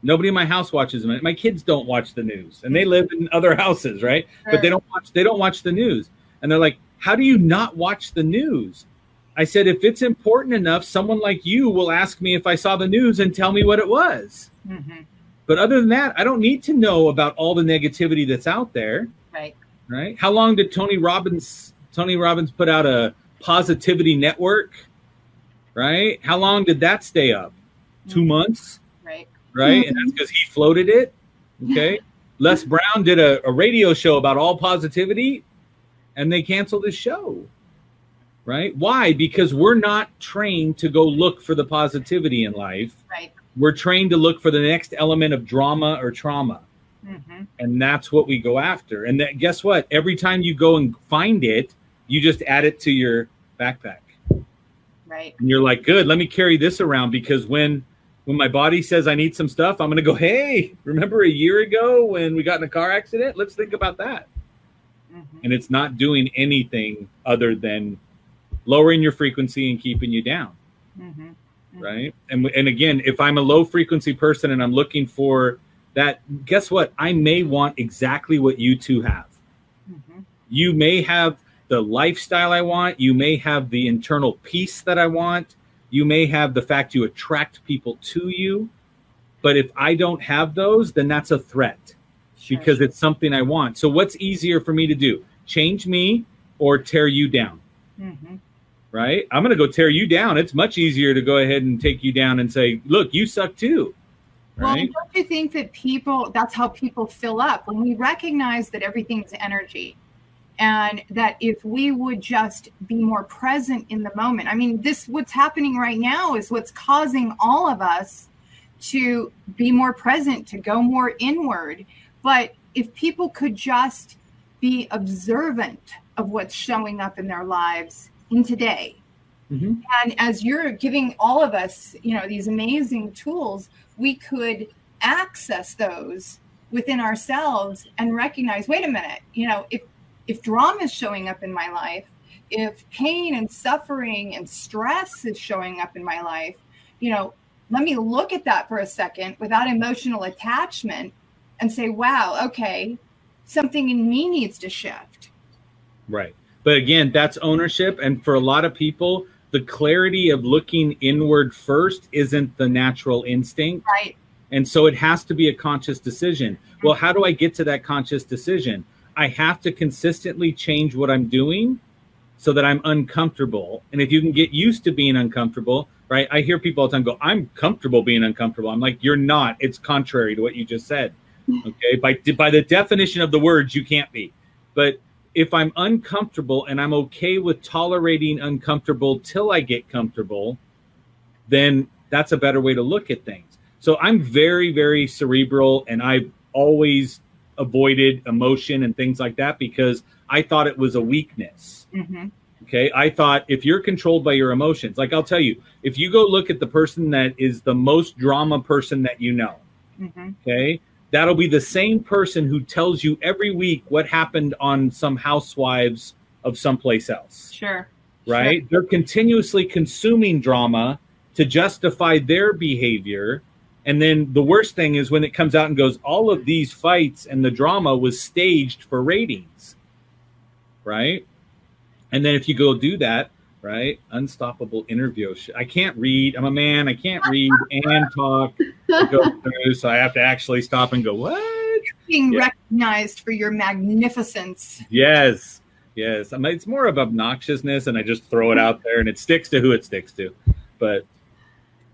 Nobody in my house watches them. My kids don't watch the news, and they live in other houses, right? But they don't watch. They don't watch the news." And they're like, "How do you not watch the news?" I said, "If it's important enough, someone like you will ask me if I saw the news and tell me what it was." Mhm. But other than that, I don't need to know about all the negativity that's out there Right. right? How long did Tony Robbins Tony Robbins put out a positivity network? Right? How long did that stay up? Two mm-hmm. months, Right. right? And mm-hmm. that's because he floated it. Okay. [laughs] Les Brown did a, a radio show about all positivity and they canceled his show. Right? Why? Because we're not trained to go look for the positivity in life. Right. We're trained to look for the next element of drama or trauma Mhm. and that's what we go after. And that, guess what? Every time you go and find it, you just add it to your backpack, Right. and you're like, "Good, let me carry this around because when when my body says I need some stuff, I'm going to go, hey, remember a year ago when we got in a car accident? Let's think about that. Mhm. And it's not doing anything other than lowering your frequency and keeping you down, Mhm. Right? And and again, if I'm a low frequency person and I'm looking for that, guess what? I may want exactly what you two have. Mhm. You may have the lifestyle I want, you may have the internal peace that I want, you may have the fact you attract people to you. But if I don't have those, then that's a threat Sure, because it's something I want. So what's easier for me to do? Change me or tear you down, Mhm. Right? I'm going to go tear you down. It's much easier to go ahead and take you down and say, "Look, you suck too." Well, don't you think that people, that's how people fill up when we recognize that everything's energy and that if we would just be more present in the moment. I mean, this, what's happening right now is what's causing all of us to be more present, to go more inward. But if people could just be observant of what's showing up in their lives in today, Mhm. and as you're giving all of us, you know, these amazing tools, we could access those within ourselves and recognize, wait a minute, you know, if if drama is showing up in my life, if pain and suffering and stress is showing up in my life, you know, let me look at that for a second without emotional attachment and say, wow, okay, something in me needs to shift. Right. But again, that's ownership. And for a lot of people, the clarity of looking inward first isn't the natural instinct. Right. And so it has to be a conscious decision. Well, how do I get to that conscious decision? I have to consistently change what I'm doing so that I'm uncomfortable. And if you can get used to being uncomfortable, right? I hear people all the time go, I'm comfortable being uncomfortable. I'm like, you're not. It's contrary to what you just said. [laughs] Okay. By, by the definition of the words, you can't be. But if I'm uncomfortable and I'm okay with tolerating uncomfortable till I get comfortable, then that's a better way to look at things. So I'm very, very cerebral and I've always avoided emotion and things like that because I thought it was a weakness. Mm-hmm. Okay. I thought if you're controlled by your emotions, like I'll tell you, if you go look at the person that is the most drama person that you know, Mm-hmm. okay, that'll be the same person who tells you every week what happened on some housewives of someplace else Sure. right? They're continuously consuming drama to justify their behavior. And then the worst thing is when it comes out and goes, all of these fights and the drama was staged for ratings, right? And then if you go do that, right? Unstoppable interview. I can't read. I'm a man. I can't read and talk. Go [laughs] through, so I have to actually stop and go, what? Being Yeah. recognized for your magnificence. Yes. Yes. I mean, it's more of obnoxiousness and I just throw it out [laughs] there and it sticks to who it sticks to. But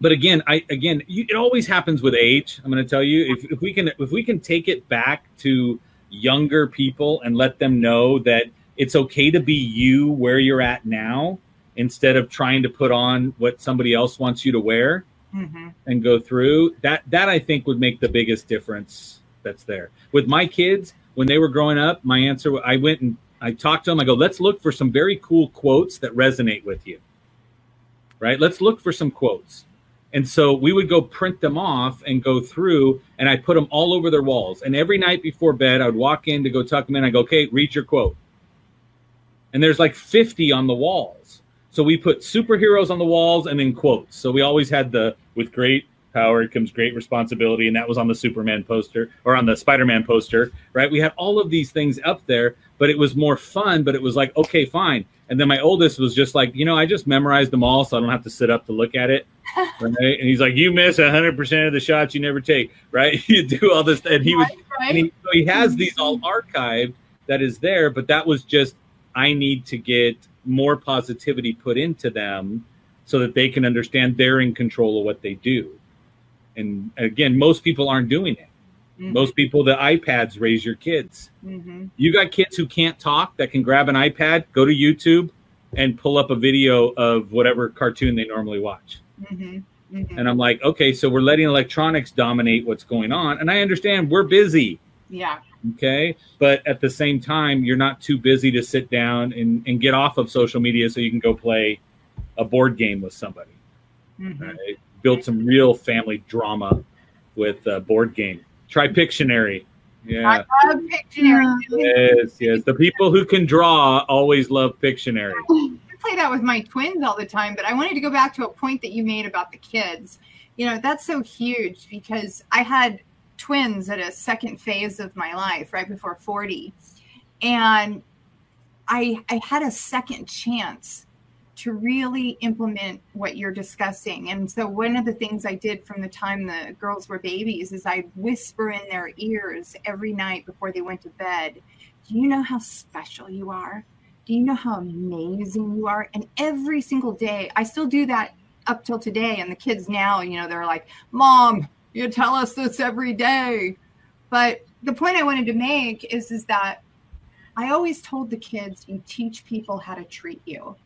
but again, I again, you, it always happens with age. I'm going to tell you if, if we can if we can take it back to younger people and let them know that it's okay to be you where you're at now instead of trying to put on what somebody else wants you to wear Mm-hmm. and go through that that i think would make the biggest difference that's there. With my kids when they were growing up my answer i went and i talked to them. I go let's look for some very cool quotes that resonate with you. Right? Let's look for some quotes. And so we would go print them off and go through and i put them all over their walls. And every night before bed i would walk in to go tuck them in. I go okay read your quote. And there's like 50 on the walls so we put superheroes on the walls and then quotes. So we always had the with great power comes great responsibility, and that was on the Superman poster or on the Spider-Man poster, right? We had all of these things up there, but it was more fun. But it was like, okay, fine. And then my oldest was just like, you know, I just memorized them all, so I don't have to sit up to look at it. [laughs] Right? And he's like, you miss hundred percent of the shots you never take, right? [laughs] you do all this, and he was Right. and he, so he has these all mm-hmm. archived that is there, but that was just I need to get more positivity put into them so that they can understand they're in control of what they do. And again, most people aren't doing it. Mhm. Most people, the iPads raise your kids. Mhm. You got kids who can't talk that can grab an iPad, go to YouTube, and pull up a video of whatever cartoon they normally watch. Mhm. Mhm. And I'm like, okay, so we're letting electronics dominate what's going on. And I understand we're busy. Yeah. Okay. But at the same time, you're not too busy to sit down and, and get off of social media so you can go play a board game with somebody. Mhm. Right? built some real family drama with a board game. Try Pictionary. Yeah. I love Pictionary. Yes, yes. The people who can draw always love Pictionary. [laughs] I play that with my twins all the time, but I wanted to go back to a point that you made about the kids. You know, that's so huge because I had twins at a second phase of my life right before 40. And I I had a second chance to really implement what you're discussing. And so one of the things I did from the time the girls were babies is I whisper in their ears every night before they went to bed, do you know how special you are? Do you know how amazing you are? And every single day, I still do that up till today. And the kids now, you know, they're like, Mom, you tell us this every day. But the point I wanted to make is, is that I always told the kids, you teach people how to treat you.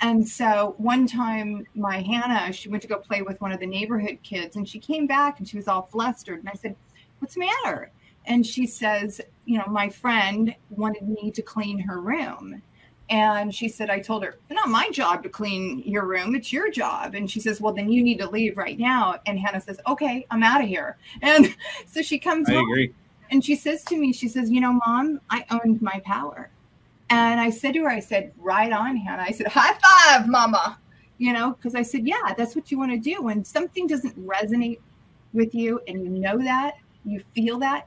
And so one time, my Hannah, she went to go play with one of the neighborhood kids, and she came back and she was all flustered. And I said, What's the matter? And she says, You know, my friend wanted me to clean her room. And she said, I told her, it's not my job to clean your room. It's your job. And she says, Well, then you need to leave right now. And Hannah says, Okay, I'm out of here. [laughs] And so she comes I home agree. and she says to me, She says, You know, mom, I owned my power. And I said to her, I said, Right on, Hannah. I said, High five, mama. You know, because I said, Yeah, that's what you want to do. When something doesn't resonate with you and you know that, you feel that,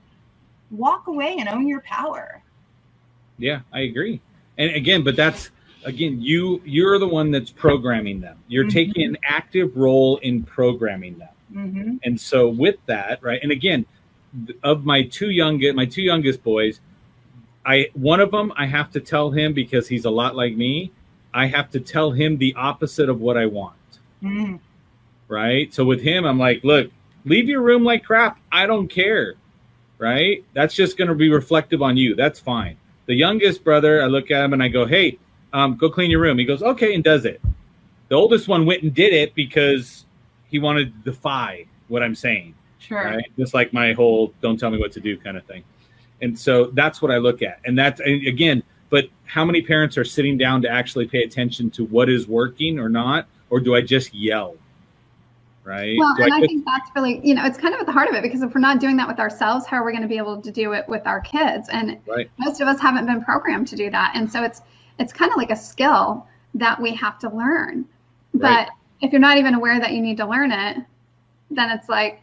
walk away and own your power. Yeah, I agree. And again, but that's again, you you're the one that's programming them. You're Mhm. taking an active role in programming them. hmm And so with that, right? And again, of my two youngest my two youngest boys, I one of them I have to tell him because he's a lot like me. I have to tell him the opposite of what I want. mm right? So with him, I'm like, look, leave your room like crap. I don't care, right? That's just going to be reflective on you. That's fine. The youngest brother, I look at him and I go, hey, um, go clean your room. He goes, okay, and does it. The oldest one went and did it because he wanted to defy what I'm saying, Sure. right? Just like my whole "don't tell me what to do" kind of thing. And so that's what I look at, and that's and again. But how many parents are sitting down to actually pay attention to what is working or not, or do I just yell? Right? Well, Do and I just- think that's really, you know, it's kind of at the heart of it because if we're not doing that with ourselves, how are we going to be able to do it with our kids? And Right. most of us haven't been programmed to do that. And so it's it's kind of like a skill that we have to learn. But Right. if you're not even aware that you need to learn it, then it's like,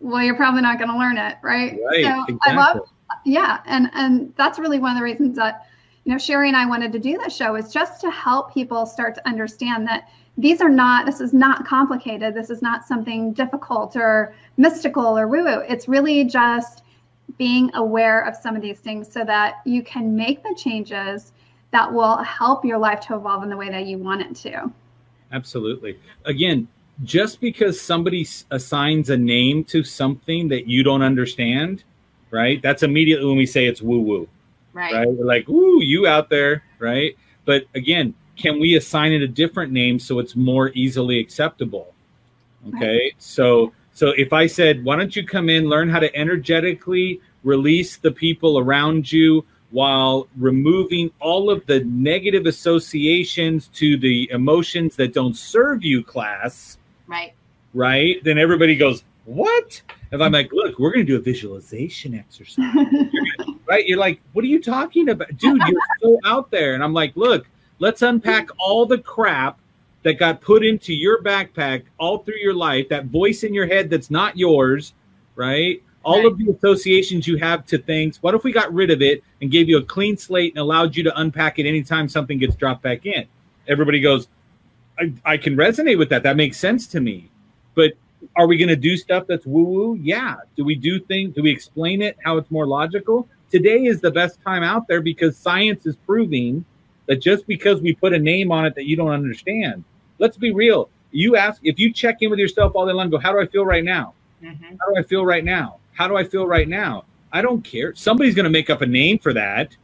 well, you're probably not going to learn it, right? Right, So I love exactly. yeah and and that's really one of the reasons that you know sherry and i wanted to do this show is just to help people start to understand that these are not this is not complicated this is not something difficult or mystical or woo woo it's really just being aware of some of these things so that you can make the changes that will help your life to evolve in the way that you want it to Absolutely. Again, just because somebody assigns a name to something that you don't understand, right? That's immediately when we say it's woo woo, Right. right? We're like, ooh, you out there, right? But again, can we assign it a different name so it's more easily acceptable? Okay. So so if I said, why don't you come in, learn how to energetically release the people around you while removing all of the negative associations to the emotions that don't serve you, class, Right. right? Then everybody goes, What? If I'm like, look, we're gonna do a visualization exercise. [laughs] right? You're like, what are you talking about? Dude, you're so out there. And I'm like, look, let's unpack hmm. all the crap that got put into your backpack all through your life, that voice in your head that's not yours, right? All Right. of the associations you have to things. What if we got rid of it and gave you a clean slate and allowed you to unpack it anytime something gets dropped back in? Everybody goes, I, I can resonate with that. That makes sense to me. But are we going to do stuff that's woo woo? Yeah. Do we do things? Do we explain it how it's more logical? Today is the best time out there because science is proving that just because we put a name on it that you don't understand. Let's be real. You ask if you check in with yourself all day long, go, how do I feel right now? Mhm. How do I feel right now? How do I feel right now? I don't care. Somebody's going to make up a name for that.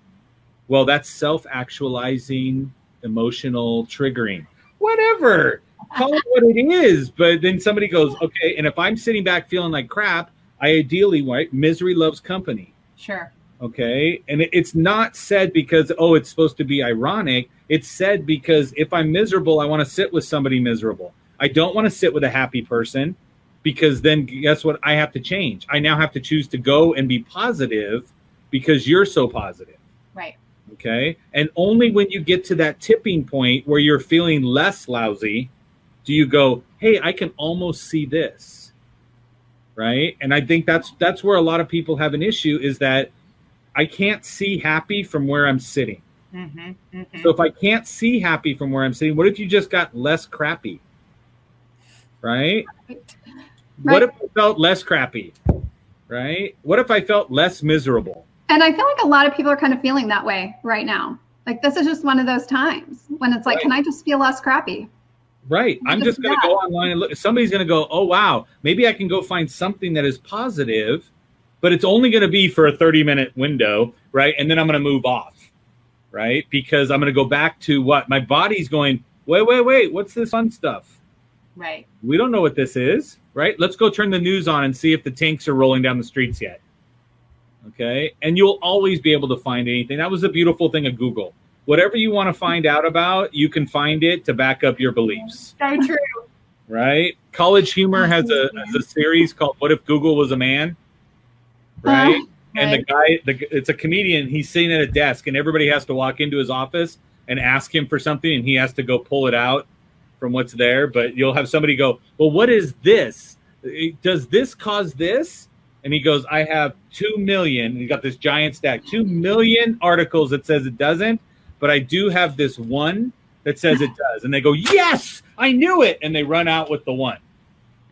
Well, that's self actualizing, emotional triggering. Whatever. Call it what it is. But then somebody goes, okay. And if I'm sitting back feeling like crap, I ideally, right? Misery loves company. Sure. Okay. And it's not said because, oh, it's supposed to be ironic. It's said because if I'm miserable, I want to sit with somebody miserable. I don't want to sit with a happy person because then guess what? I have to change. I now have to choose to go and be positive because you're so positive. Right. Okay. And only when you get to that tipping point where you're feeling less lousy do you go, hey, I can almost see this. Right. And I think that's that's where a lot of people have an issue is that I can't see happy from where I'm sitting. Mm-hmm, mm-hmm. So if I can't see happy from where I'm sitting, what if you just got less crappy? Right? What if I felt less crappy? Right? What if I felt less miserable? And I feel like a lot of people are kind of feeling that way right now. Like this is just one of those times when it's like, Right. can I just feel less crappy? Right. I'm just going to go online and look. Somebody's going to go, oh, wow, maybe I can go find something that is positive, but it's only going to be for a 30 minute window. Right. And then I'm going to move off. Right. Because I'm going to go back to what my body's going, wait, wait, wait. What's this fun stuff? Right. We don't know what this is. Right. Let's go turn the news on and see if the tanks are rolling down the streets yet. Okay. And you'll always be able to find anything. That was the beautiful thing of Google. Whatever you want to find out about, you can find it to back up your beliefs So true. right? College Humor has a, has a series called "What If Google Was a Man," [laughs] right? And the guy, the, it's a comedian. He's sitting at a desk, and everybody has to walk into his office and ask him for something, and he has to go pull it out from what's there. But you'll have somebody go, "Well, what is this? Does this cause this?" And he goes, "I have two million. He's got this giant stack, two million articles that says it doesn't, but I do have this one that says it does." And they go, "Yes, I knew it!" And they run out with the one.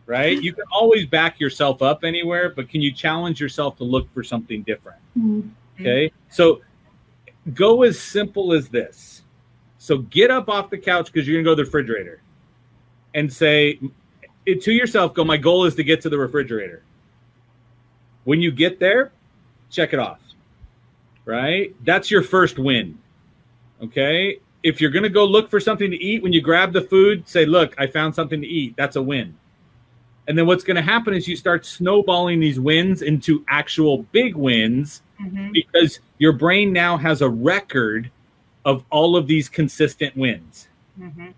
Right? Mm-hmm. You can always back yourself up anywhere, but can you challenge yourself to look for something different? Mm-hmm. Okay. So go as simple as this. So get up off the couch because you're going to go to the refrigerator and say it to yourself, go, my goal is to get to the refrigerator. When you get there, check it off. Right? That's your first win. Okay. If you're going to go look for something to eat, when you grab the food, say, look, I found something to eat. That's a win. And then what's going to happen is you start snowballing these wins into actual big wins Mhm. because your brain now has a record of all of these consistent wins. Mhm.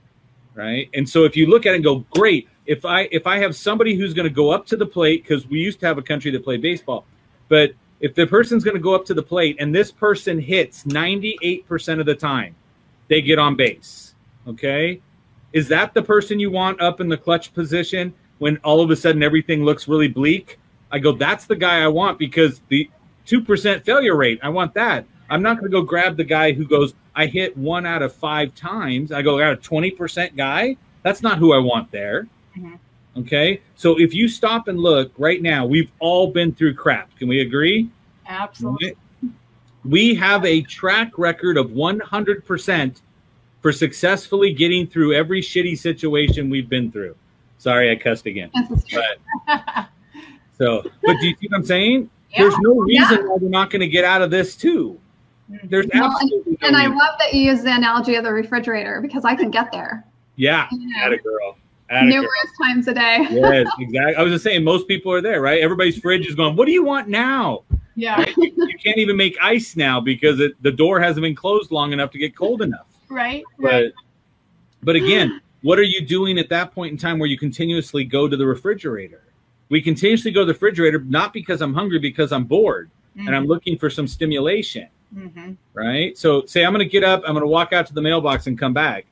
right? And so if you look at it and go great if i if i have somebody who's going to go up to the plate because we used to have a country that played baseball but if the person's going to go up to the plate and this person hits 98% of the time they get on base. Okay? Is that the person you want up in the clutch position when all of a sudden everything looks really bleak i go that's the guy i want because the 2% failure rate i want that. I'm not going to go grab the guy who goes i hit one out of five times. I go I got a 20% guy? That's not who i want there. Mhm. okay? So if you stop and look right now we've all been through crap. Can we agree? Absolutely. we have a track record of 100% for successfully getting through every shitty situation we've been through. Sorry, I cussed again. But so, but do you see what I'm saying? There's no reason why we're not going to get out of this too. Mm-hmm. There's Well, and- no And I love that you use the analogy of the refrigerator because I can get there yeah, Yeah. atta girl. Atta girl. numerous times a day. Yes, [laughs] exactly. I was just saying, most people are there, right? Everybody's fridge is going. What do you want now? Yeah. You can't even make ice now because it, the door hasn't been closed long enough to get cold enough. Right. Right. but but again what are you doing at that point in time where you continuously go to the refrigerator? We continuously go to the refrigerator not because i'm hungry because i'm bored and i'm looking for some stimulation Mm-hmm. right? So say i'm going to get up i'm going to walk out to the mailbox and come back.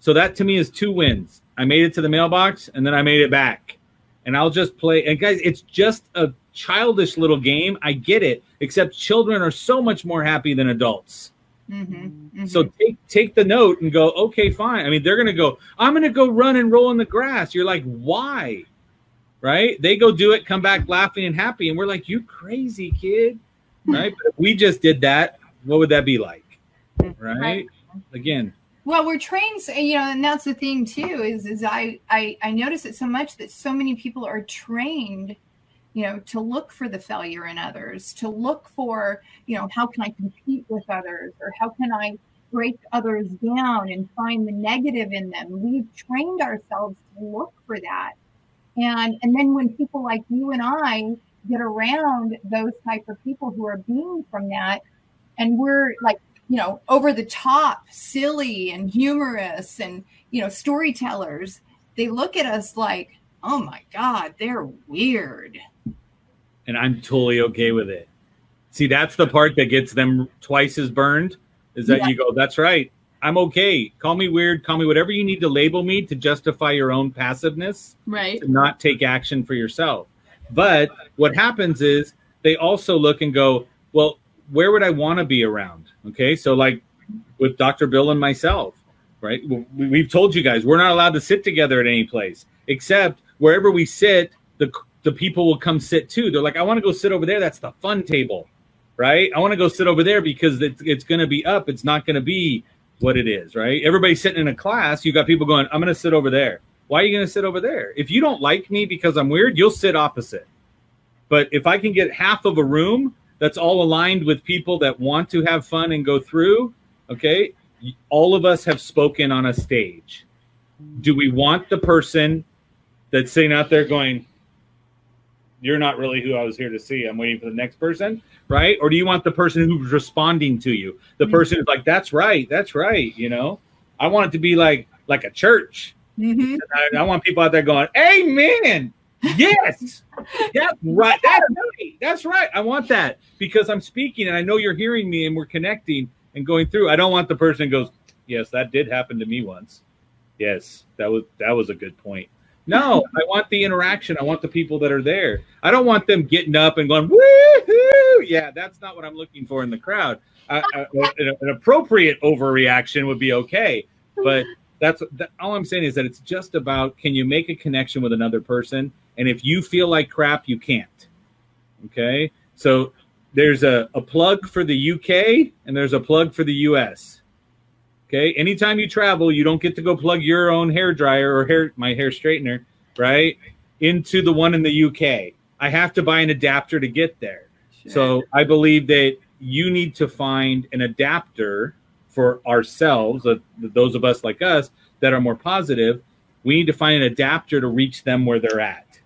So that to me is two wins. I made it to the mailbox and then i made it back. And i'll just play and guys it's just a childish little game. I get it except children are so much more happy than adults Mm-hmm. so take take the note and go, okay, fine. I mean, they're gonna go, I'm gonna go run and roll in the grass. You're like, why? Right? They go do it, come back laughing and happy, and we're like, you crazy kid. [laughs] Right? but if we just did that, what would that be like? Right? Again, Well, we're trained, you know, and that's the thing too. Is is I I I notice it so much that so many people are trained, you know, to look for the failure in others, to look for, you know, how can I compete with others, or how can I break others down and find the negative in them. We've trained ourselves to look for that, and and then when people like you and I get around those type of people who are being from that, and we're like you know over the top silly and humorous and you know storytellers they look at us like, oh my God, they're weird. And I'm totally okay with it. See, that's the part that gets them twice as burned is that Yeah. you go, that's right. I'm okay. Call me weird. Call me whatever you need to label me to justify your own passiveness. Right. to not take action for yourself. But what happens is they also look and go, well, where would I want to be around? Okay, so like with Dr. Bill and myself, right? We- We've told you guys we're not allowed to sit together at any place except wherever we sit, the the people will come sit too. They're like, I want to go sit over there. That's the fun table, right? I want to go sit over there because it's, it's going to be up. It's not going to be what it is, right? Everybody's sitting in a class. You got people going, I'm going to sit over there. Why are you going to sit over there? If you don't like me because I'm weird, you'll sit opposite. But if I can get half of a room that's all aligned with people that want to have fun and go through, okay, all of us have spoken on a stage. Do we want the person that's sitting out there going, You're not really who I was here to see. I'm waiting for the next person, right? Or do you want the person who's responding to you? The person who's like, That's right, that's right, you know? I want it to be like like a church. Mm-hmm. I, I want people out there going, Amen. Yes. [laughs] That's right. That's right. That's right. I want that because I'm speaking and I know you're hearing me and we're connecting and going through. I don't want the person who goes, Yes, that did happen to me once. Yes, that was that was a good point. No, I want the interaction. I want the people that are there. I don't want them getting up and going, woohoo! Yeah, that's not what I'm looking for in the crowd. An, an appropriate overreaction would be okay, but that's that, all I'm saying is that it's just about can you make a connection with another person, and if you feel like crap, you can't. Okay, so there's a, a plug for the UK and there's a plug for the US. Okay, anytime you travel, you don't get to go plug your own hair dryer or hair my hair straightener, right, into the one in the UK. I have to buy an adapter to get there. So I believe that you need to find an adapter for ourselves, uh, those of us like us that are more positive. We need to find an adapter to reach them where they're at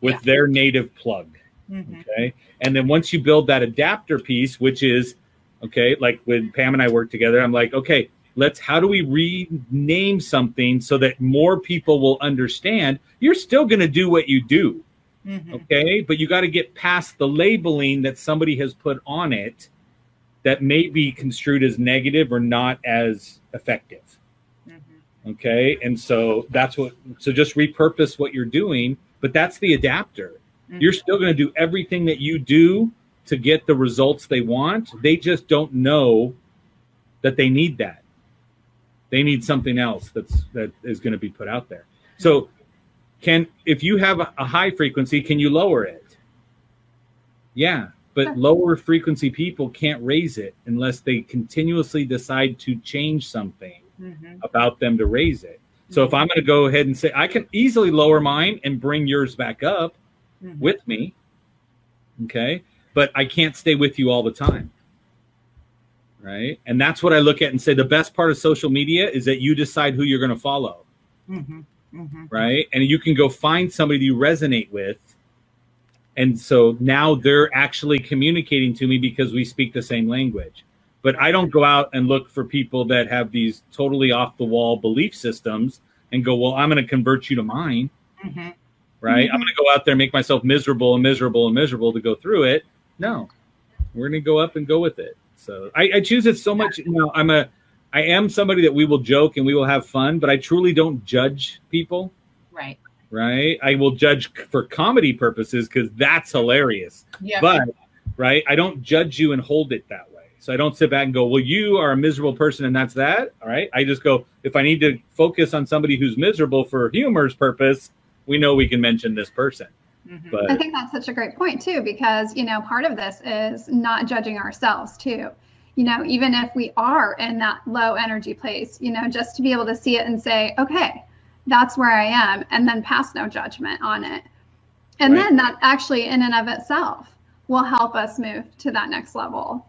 with Yeah. their native plug. Mm-hmm. Okay. And then once you build that adapter piece, which is okay, like when Pam and I work together, I'm like, okay, let's how do we rename something so that more people will understand? You're still going to do what you do Mm-hmm. okay? But you got to get past the labeling that somebody has put on it that may be construed as negative or not as effective Mm-hmm. okay? And so that's what so just repurpose what you're doing but that's the adapter. You're still going to do everything that you do to get the results they want. They just don't know that they need that they need something else that's that is going to be put out there. So can if you have a, a high frequency can you lower it? Yeah but lower frequency people can't raise it unless they continuously decide to change something Mm-hmm. about them to raise it. So if i'm going to go ahead and say i can easily lower mine and bring yours back up Mhm. with me okay? But i can't stay with you all the time right and that's what i look at and say the best part of social media is that you decide who you're going to follow Mm-hmm. Mm-hmm. right? And you can go find somebody you resonate with. And so now they're actually communicating to me because we speak the same language. But I don't go out and look for people that have these totally off the wall belief systems and go, well, I'm going to convert you to mine, Mm-hmm. right? I'm going to go out there and make myself miserable and miserable and miserable to go through it. No, we're going to go up and go with it. So I, I choose it so much. You know, I'm a, I am somebody that we will joke and we will have fun, but I truly don't judge people Right. right? I will judge for comedy purposes because that's hilarious. Yeah. But right, I don't judge you and hold it that way. So I don't sit back and go, "Well, you are a miserable person, and that's that." All right. I just go, if I need to focus on somebody who's miserable for humor's purpose, we know we can mention this person. Mhm. But I think that's such a great point too, because you know part of this is not judging ourselves too. You know, even if we are in that low energy place, you know, just to be able to see it and say, okay, that's where I am, and then pass no judgment on it, and Right. then that actually in and of itself will help us move to that next level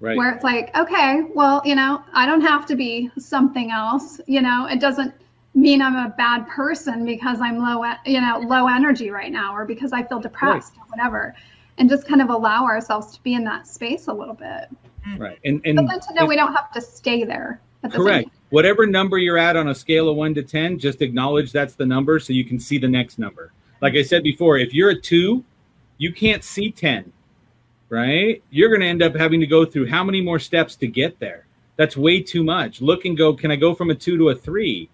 right, where it's like, okay, well, you know, I don't have to be something else. You know, it doesn't mean I'm a bad person because I'm low, you know, low energy right now, or because I feel depressed or whatever, and just kind of allow ourselves to be in that space a little bit. right, and and But then to know we don't have to stay there. At the same correct. whatever number you're at on a scale of one to 10, just acknowledge that's the number so you can see the next number. Like I said before, if you're a two, you can't see 10, right? You're going to end up having to go through how many more steps to get there? That's way too much. Look and go, can I go from a two to a 3 Mhm.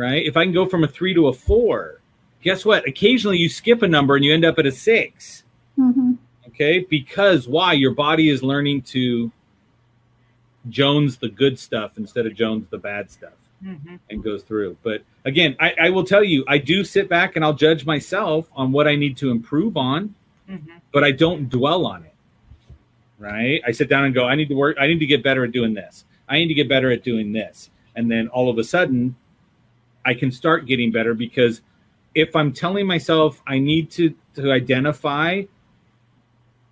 Right? If I can go from a three to a four, guess what? Occasionally you skip a number and you end up at a six. Mhm. Okay. Because why? Your body is learning to Jones the good stuff instead of Jones the bad stuff Mm-hmm. and goes through. But again, I, I will tell you, I do sit back and I'll judge myself on what I need to improve on, Mm-hmm. but I don't dwell on it. Right? I sit down and go, I need to work, I need to get better at doing this. I need to get better at doing this. And then all of a sudden, I can start getting better because if I'm telling myself I need to, to identify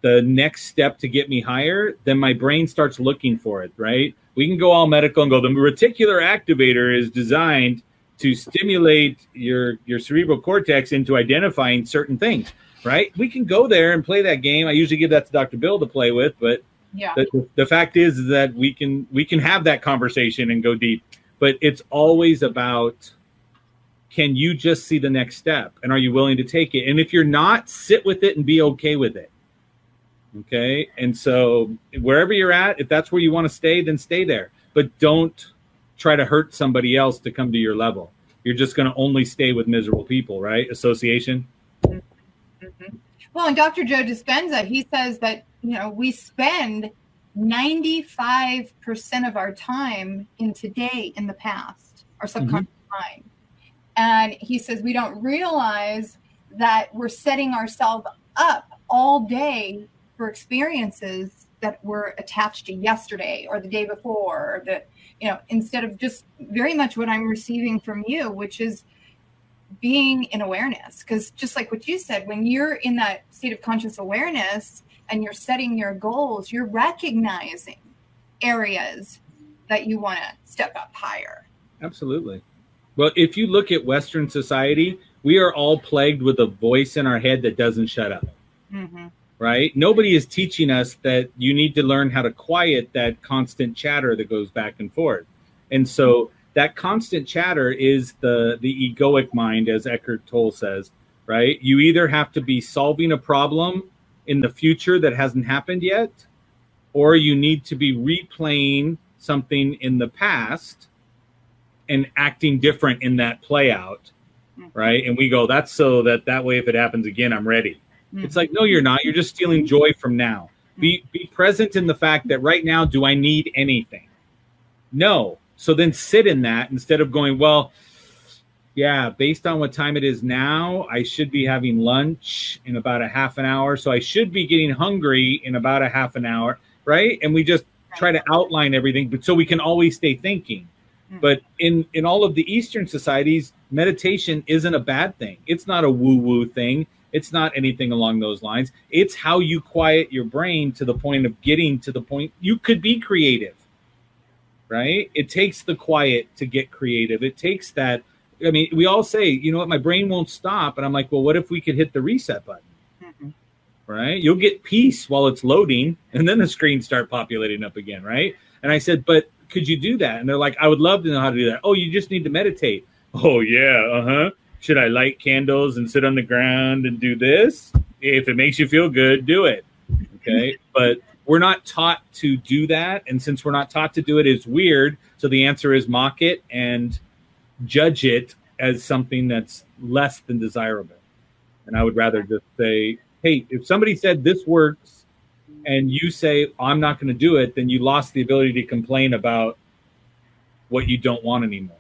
the next step to get me higher, then my brain starts looking for it, right? We can go all medical and go, the reticular activator is designed to stimulate your your cerebral cortex into identifying certain things, right? We can go there and play that game. I usually give that to Dr. Bill to play with, but Yeah. the, the fact is that we can we can have that conversation and go deep but it's always about can you just see the next step? And are you willing to take it? And if you're not sit with it and be okay with it. Okay? And so wherever you're at if that's where you want to stay then stay there. But don't try to hurt somebody else to come to your level. You're just going to only stay with miserable people right? Association? Mhm. Well, and Dr. Joe Dispenza, he says that, you know, we spend 95% of our time in today in the past, our subconscious mind. And he says we don't realize that we're setting ourselves up all day for experiences that were attached to yesterday or the day before or the you know instead of just very much what i'm receiving from you which is being in awareness because just like what you said when you're in that state of conscious awareness and you're setting your goals you're recognizing areas that you want to step up higher Absolutely. Well, if you look at Western society, we are all plagued with a voice in our head that doesn't shut up, mm-hmm. right? Nobody is teaching us that you need to learn how to quiet that constant chatter that goes back and forth. And so that constant chatter is the the egoic mind, as Eckhart Tolle says, right? You either have to be solving a problem in the future that hasn't happened yet, or you need to be replaying something in the past and acting different in that play out mm-hmm. right? And we go that's so that that way if it happens again i'm ready. Mm-hmm. It's like no you're not. You're just stealing mm-hmm. joy from now. Be be present in the fact that right now do i need anything? No. So then sit in that instead of going well yeah based on what time it is now i should be having lunch in about a half an hour so i should be getting hungry in about a half an hour right? And we just try to outline everything but so we can always stay thinking but in in all of the eastern societies meditation isn't a bad thing. It's not a woo woo thing. It's not anything along those lines. It's how you quiet your brain to the point of getting to the point you could be creative right? It takes the quiet to get creative. It takes that i mean we all say you know what? My brain won't stop. And i'm like well what if we could hit the reset button? Mhm. right? You'll get peace while it's loading and then the screens start populating up again right? And i said but could you do that? And they're like i would love to know how to do that. Oh you just need to meditate. [laughs] Oh yeah uh-huh. Should i light candles and sit on the ground and do this? If it makes you feel good do it. Okay? [laughs] But we're not taught to do that. And since we're not taught to do it it's weird. So the answer is mock it and judge it as something that's less than desirable. And i would rather just say hey if somebody said this works and you say i'm not going to do it then you lost the ability to complain about what you don't want anymore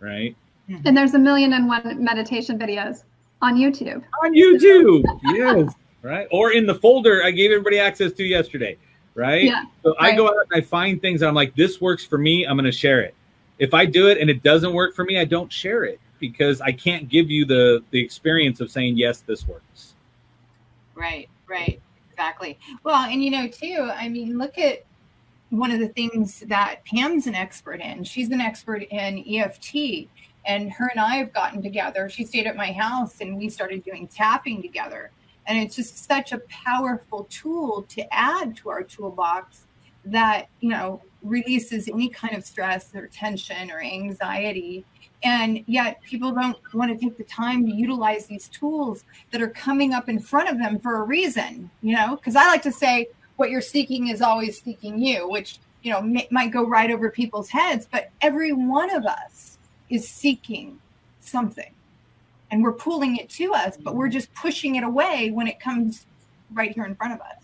right mm-hmm. And there's a million and one meditation videos on YouTube. on YouTube. yes. [laughs] Right. Or in the folder I gave everybody access to yesterday. Right. Yeah, So I right. go out and I find things and I'm like, this works for me. I'm going to share it. If I do it and it doesn't work for me, I don't share it because I can't give you the the experience of saying yes, this works. Right, right, exactly. Well, and you know, too, I mean, look at one of the things that Pam's an expert in. She's an expert in EFT, and her and I have gotten together. She stayed at my house, and we started doing tapping together. And it's just such a powerful tool to add to our toolbox that, you know, releases any kind of stress or tension or anxiety. And yet people don't want to take the time to utilize these tools that are coming up in front of them for a reason, you know, because I like to say what you're seeking is always seeking you, which, you know, may, might go right over people's heads, but every one of us is seeking something and we're pulling it to us, but we're just pushing it away when it comes right here in front of us.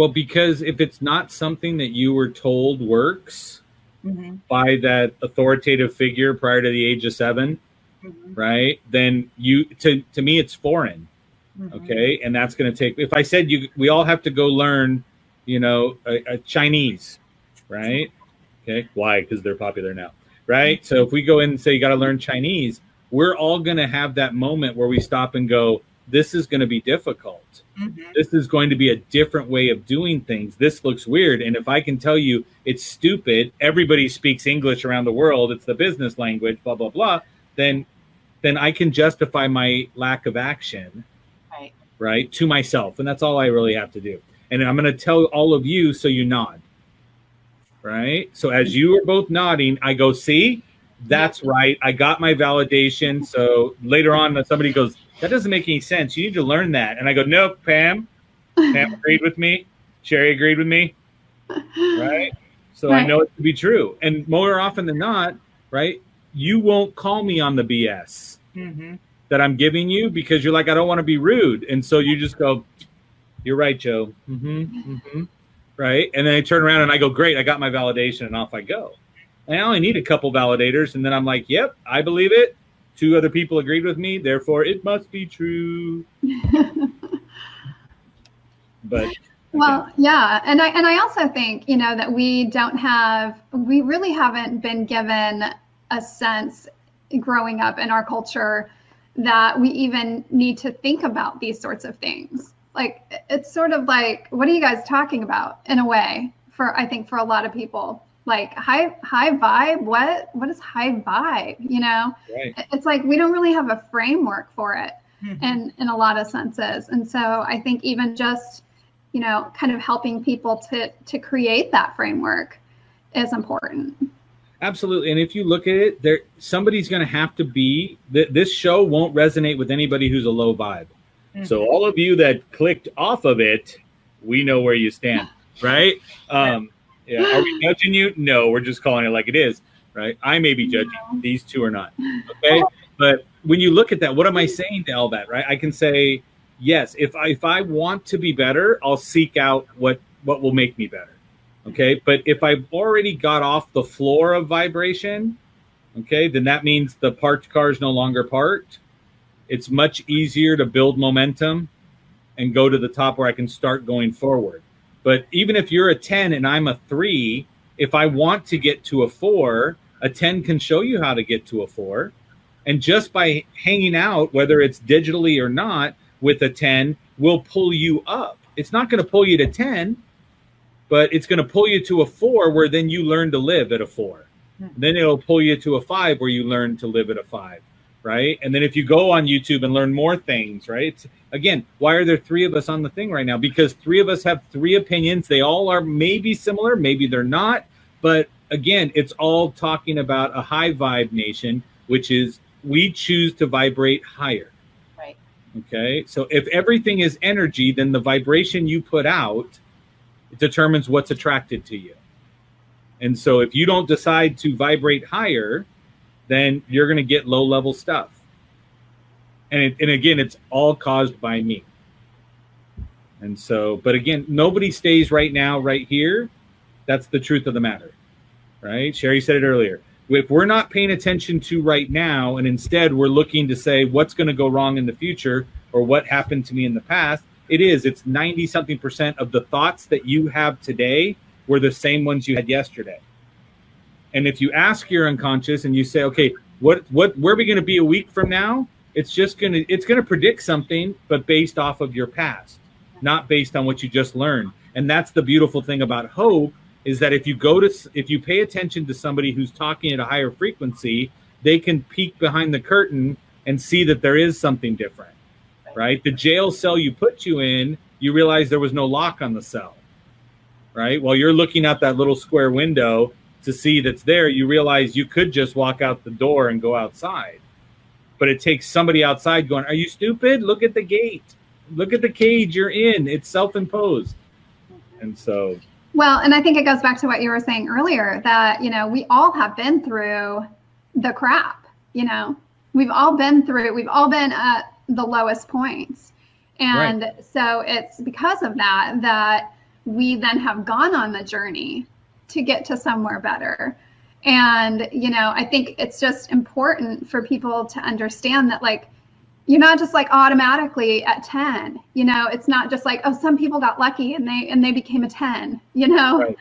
Well, because if it's not something that you were told works mm-hmm. by that authoritative figure prior to the age of 7 mm-hmm. right? Then you to to me it's foreign. Mm-hmm. Okay, and that's going to take. If I said you, we all have to go learn, you know, a, a Chinese, right? Okay, why? Because they're popular now, right? So if we go in and say you got to learn Chinese, we're all going to have that moment where we stop and go, this is going to be difficult. Mm-hmm. This is going to be a different way of doing things. This looks weird. And if I can tell you it's stupid, everybody speaks English around the world, it's the business language, blah, blah, blah, then then I can justify my lack of action right. right to myself. And that's all I really have to do. And I'm going to tell all of you so you nod. Right? So as you are both nodding, I go, see, that's right. I got my validation. So later on, somebody goes, that doesn't make any sense. You need to learn that. And I go, nope, Pam. Pam [laughs] agreed with me. Sherry agreed with me. Right. So right. I know it to be true. And more often than not, right, you won't call me on the BS mm-hmm. that I'm giving you because you're like, I don't want to be rude. And so you just go, you're right, Joe. Mm-hmm, mm-hmm. Right. And then I turn around and I go, great, I got my validation and off I go. And I only need a couple validators. And then I'm like, yep, I believe it two other people agreed with me, therefore it must be true. [laughs] but well, yeah, and I and I also think you know that we don't have we really haven't been given a sense growing up in our culture that we even need to think about these sorts of things. Like it's sort of like what are you guys talking about in a way for I think for a lot of people like high high vibe? What what is high vibe you know? Right. it's like we don't really have a framework for it mm-hmm. in in a lot of senses. And so i think even just you know kind of helping people to to create that framework is important. Absolutely. And if you look at it there somebody's going to have to be th- this show won't resonate with anybody who's a low vibe. Mm-hmm. so all of you that clicked off of it we know where you stand right. Um yeah. Are we [gasps] judging you? No, we're just calling it like it is, right? I may be judging. No. These two are not. Okay. But when you look at that, what am I saying to all that, right? I can say, yes, if I if I want to be better, I'll seek out what what will make me better. Okay. But if I've already got off the floor of vibration, okay, then that means the parked car is no longer parked. It's much easier to build momentum and go to the top where I can start going forward. But even if you're a 10 and I'm a three, if I want to get to a four, a 10 can show you how to get to a four. And just by hanging out, whether it's digitally or not, with a 10 will pull you up. It's not going to pull you to 10, but it's going to pull you to a four where then you learn to live at a 4 hmm. Then it'll pull you to a five where you learn to live at a five right? And then if you go on YouTube and learn more things, right? It's, again, why are there three of us on the thing right now? Because three of us have three opinions. They all are maybe similar, maybe they're not. But again, it's all talking about a high vibe nation, which is we choose to vibrate higher. Right. Okay. So if everything is energy, then the vibration you put out determines what's attracted to you. And so if you don't decide to vibrate higher, then you're going to get low level stuff. And, it, and again, it's all caused by me. And so, but again, nobody stays right now, right here. That's the truth of the matter, right? Sherry said it earlier. If we're not paying attention to right now, and instead we're looking to say what's going to go wrong in the future or what happened to me in the past, it is. It's 90 something percent of the thoughts that you have today were the same ones you had yesterday. And if you ask your unconscious and you say, okay, what what where are we going to be a week from now? It's just going to it's going to predict something, but based off of your past, not based on what you just learned. And that's the beautiful thing about hope is that if you go to if you pay attention to somebody who's talking at a higher frequency, they can peek behind the curtain and see that there is something different. Right? The jail cell you put you in, you realize there was no lock on the cell right? While you're looking out that little square window to see that's there, you realize you could just walk out the door and go outside. But it takes somebody outside going, Are you stupid? Look at the gate. Look at the cage you're in. It's self imposed. And so Well, and I think it goes back to what you were saying earlier that, you know, we all have been through the crap, you know, we've all been through, we've all been at the lowest points. And right. so it's because of that that we then have gone on the journey to get to somewhere better. And, you know, I think it's just important for people to understand that, like, you're not just like automatically at 10 you know it's not just like oh some people got lucky and they and they became a 10 you know right.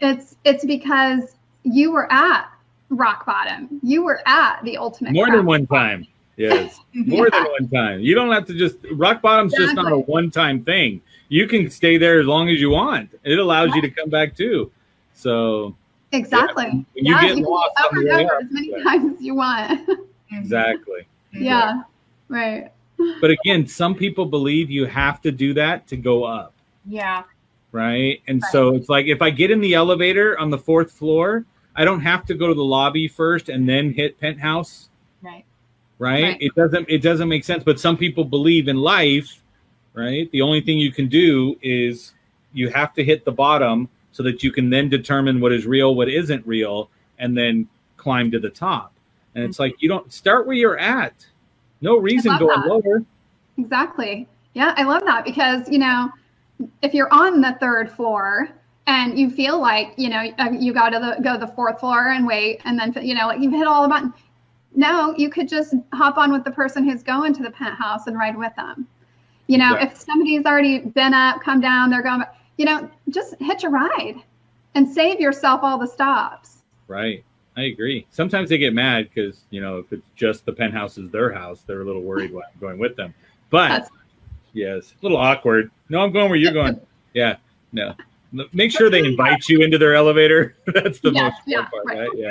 it's it's because you were at rock bottom you were at the ultimate more than one time [laughs] yes more yeah. than one time you don't have to just rock bottom's exactly. just not a one time thing you can stay there as long as you want it allows right. you to come back too so exactly yeah, you get you lost over and over as many times as you want [laughs] exactly mm-hmm. yeah Right. But again, some people believe you have to do that to go up. Yeah. Right. And right. so it's like if I get in the elevator on the fourth floor, I don't have to go to the lobby first and then hit penthouse. Right. Right? right. It doesn't it doesn't make sense. But some people believe in life, right? The only thing you can do is you have to hit the bottom so that you can then determine what is real, what isn't real, and then climb to the top. And it's like you don't start where you're at no reason going that. lower. Exactly. Yeah, I love that because, you know, if you're on the third floor and you feel like, you know, uh, you got to the, go to the fourth floor and wait, and then, you know, like you've hit all the buttons. No, you could just hop on with the person who's going to the penthouse and ride with them. You know, exactly. if somebody's already been up, come down, they're going, you know, just hitch a ride and save yourself all the stops. Right. I agree. Sometimes they get mad because you know if it's just the penthouse is their house, they're a little worried why [laughs] I'm going with them. But That's... yes, a little awkward. No, I'm going where you're going. [laughs] Yeah, no. Make sure they invite you into their elevator. [laughs] That's the most yeah, part, right? right? Yeah.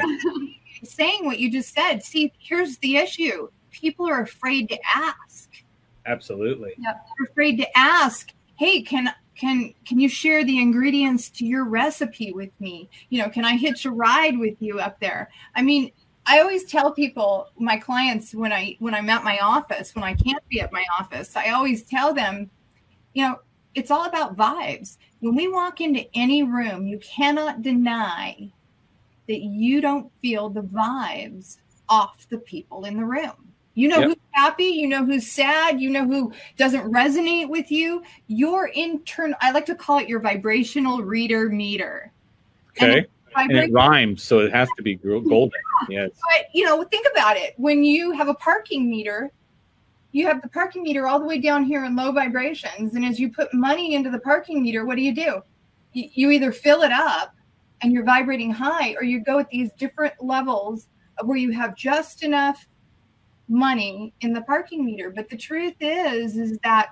Saying what you just said. See, here's the issue. People are afraid to ask. Absolutely. Yep. They're afraid to ask. Hey, can can can you share the ingredients to your recipe with me? You know can i hitch a ride with you up there? I mean i always tell people my clients when i when i'm at my office when i can't be at my office i always tell them you know it's all about vibes. When we walk into any room you cannot deny that you don't feel the vibes off the people in the room you know yep. who's happy, you know who's sad, you know who doesn't resonate with you. Your internal, I like to call it your vibrational reader meter. Okay. And, and it rhymes, so it has to be golden. Yeah. Yes. But, you know, think about it. When you have a parking meter, you have the parking meter all the way down here in low vibrations. And as you put money into the parking meter, what do you do? You, you either fill it up and you're vibrating high, or you go at these different levels where you have just enough money in the parking meter. But the truth is, is that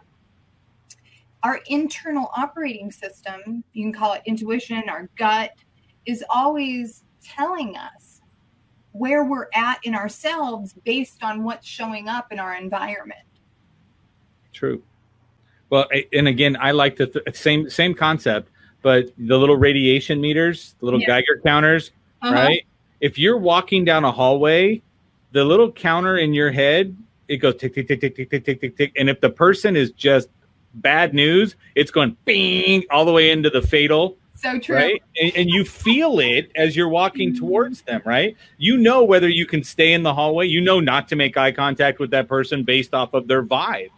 our internal operating system, you can call it intuition, our gut, is always telling us where we're at in ourselves based on what's showing up in our environment. True. Well, and again, I like the th- same same concept, but the little radiation meters, the little yeah. Geiger counters, uh-huh. right? If you're walking down a hallway the little counter in your head, it goes tick, tick, tick, tick, tick, tick, tick, tick, tick. And if the person is just bad news, it's going bing all the way into the fatal. So true. Right. And, and you feel it as you're walking mm-hmm. towards them, right? You know whether you can stay in the hallway. You know not to make eye contact with that person based off of their vibe.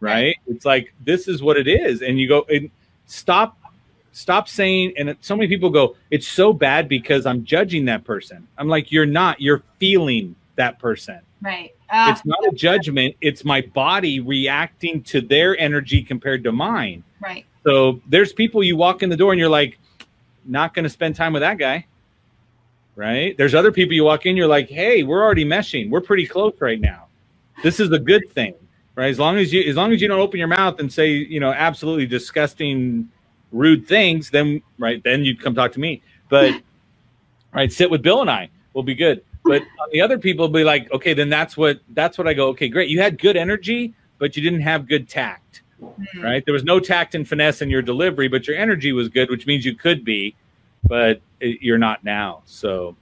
Right. right. It's like, this is what it is. And you go, and stop stop saying and so many people go it's so bad because i'm judging that person i'm like you're not you're feeling that person. Right. Uh, it's not a judgment. It's my body reacting to their energy compared to mine. Right. So there's people you walk in the door and you're like, not going to spend time with that guy. Right. There's other people you walk in, you're like, hey, we're already meshing. We're pretty close right now. This is a good thing. Right. As long as you, as long as you don't open your mouth and say, you know, absolutely disgusting, rude things, then right, then you'd come talk to me. But [laughs] right, sit with Bill and I. We'll be good. But the other people be like, okay, then that's what that's what I go. Okay, great. You had good energy, but you didn't have good tact. Mm. right? There was no tact and finesse in your delivery, but your energy was good, which means you could be, but it, you're not now. So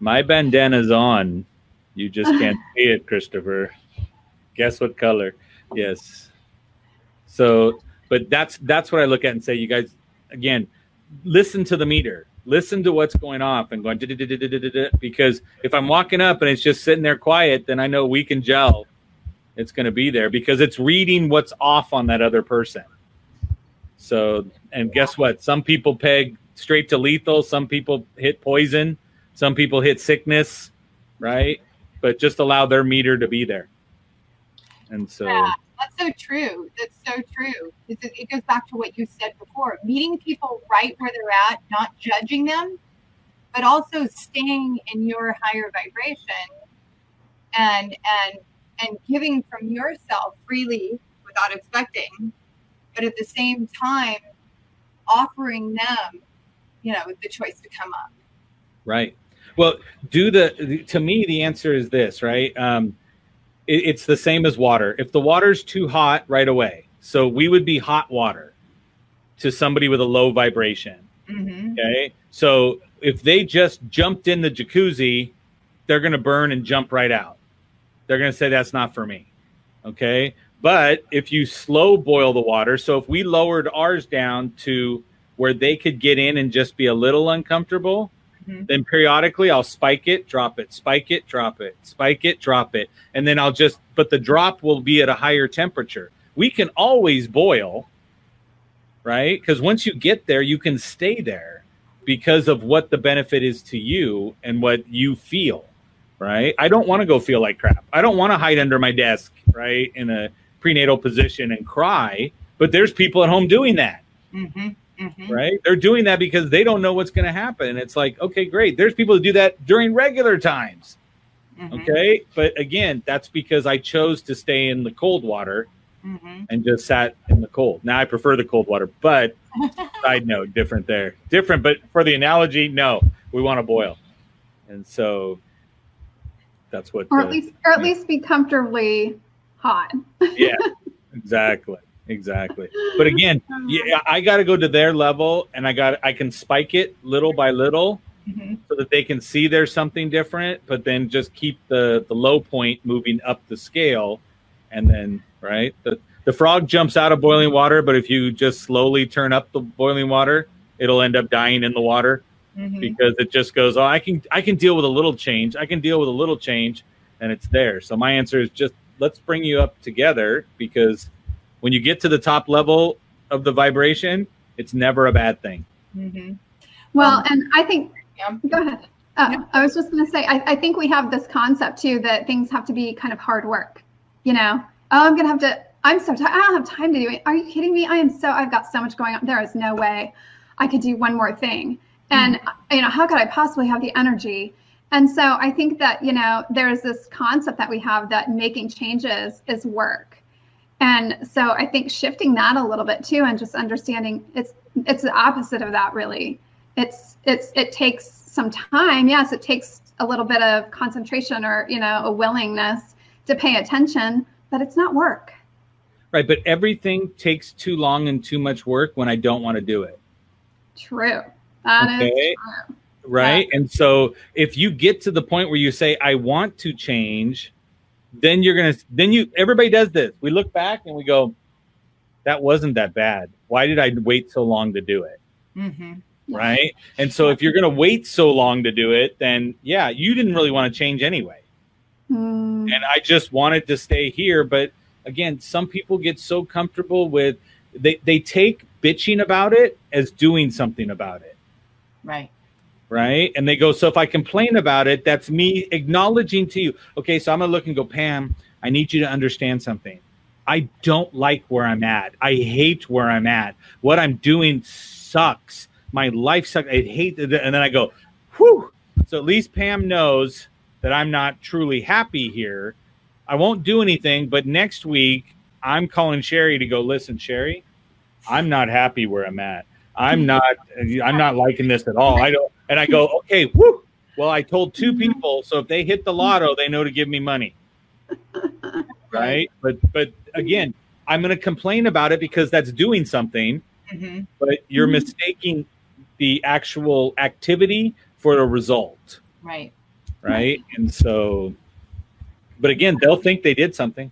my bandana's on. You just [laughs] can't see it, Christopher. Guess what color? Yes. So, but that's that's what I look at and say, you guys, again, listen to the meter. Listen to what's going off and going because if I'm walking up and it's just sitting there quiet, then I know we can gel. It's going to be there because it's reading what's off on that other person. So, and guess what? Some people peg straight to lethal. Some people hit poison. Some people hit sickness, right? But just allow their meter to be there. And so, Yeah, that's so true. That's so true. It, it goes back to what you said before meeting people right where they're at, not judging them, but also staying in your higher vibration and, and, and giving from yourself freely without expecting, but at the same time, offering them, you know, the choice to come up. Right. Well, do the to me the answer is this, right? Um, it, it's the same as water. If the water's too hot, right away. So we would be hot water to somebody with a low vibration. Mm-hmm. Okay. So if they just jumped in the jacuzzi, they're going to burn and jump right out. They're going to say that's not for me. Okay. But if you slow boil the water, so if we lowered ours down to where they could get in and just be a little uncomfortable, Mhm. then periodically I'll spike it, drop it, spike it, drop it, spike it, drop it. And then I'll just, but the drop will be at a higher temperature. We can always boil, right? Because once you get there, you can stay there because of what the benefit is to you and what you feel, right? I don't want to go feel like crap. I don't want to hide under my desk, right, in a prenatal position and cry. But there's people at home doing that, Mm-hmm. Mm-hmm. right? They're doing that because they don't know what's going to happen. And it's like, okay, great. There's people who do that during regular times. Mm-hmm. Okay. But again, that's because I chose to stay in the cold water Mm-hmm. and just sat in the cold. Now I prefer the cold water, but [laughs] side note, different there. Different, but for the analogy, no, we want to boil. And so that's what or uh, at least or at yeah. least be comfortably hot. yeah, [laughs] exactly. Exactly. But again, yeah, [laughs] I got to go to their level and I got I can spike it little by little Mm-hmm. so that they can see there's something different, but then just keep the the low point moving up the scale, and then right the the frog jumps out of boiling water, but if you just slowly turn up the boiling water, it'll end up dying in the water Mm-hmm. because it just goes. Oh, I can I can deal with a little change. I can deal with a little change, and it's there. So my answer is just let's bring you up together because when you get to the top level of the vibration, it's never a bad thing. Mm-hmm. Well, Um, and I think yeah. go ahead. Oh, Yeah. I was just going to say, I, I think we have this concept too that things have to be kind of hard work. You know, oh, I'm going to have to, I'm so tired. I don't have time to do it. Are you kidding me? I am so, I've got so much going on. There is no way I could do one more thing. And, you know, how could I possibly have the energy? And so I think that, you know, there's this concept that we have that making changes is work. And so I think shifting that a little bit too and just understanding it's it's the opposite of that really. It's it's it takes some time. Yes, it takes a little bit of concentration or, you know, a willingness to pay attention, but it's not work. Right, but everything takes too long and too much work when I don't want to do it. True. That is Okay. true. right? And so if you get to the point where you say I want to change, then you're going to then you everybody does this. We look back and we go that wasn't that bad. Why did I wait so long to do it? Mm-hmm. Right? And so if you're going to wait so long to do it, then yeah, you didn't really want to change anyway. Hmm. And I just wanted to stay here, but again, some people get so comfortable with they they take bitching about it as doing something about it. Right. Right? And they go, so if I complain about it, that's me acknowledging to you. Okay, so I'm gonna look and go, Pam, I need you to understand something. I don't like where I'm at. I hate where I'm at. What I'm doing sucks. My life sucks. I hate it. And then I go, whew. So at least Pam knows that I'm not truly happy here. I won't do anything, but next week I'm calling Sherry to go, listen, Sherry, I'm not happy where I'm at. I'm [laughs] not I'm not liking this at all. I don't and I go, okay, whoo. Well, I told two people, so if they hit the lotto, they know to give me money. [laughs] Right? But but again, I'm going to complain about it because that's doing something, hmm but you're Mhm. mistaking the actual activity for a result, Right. right? And so, but again, they'll think they did something.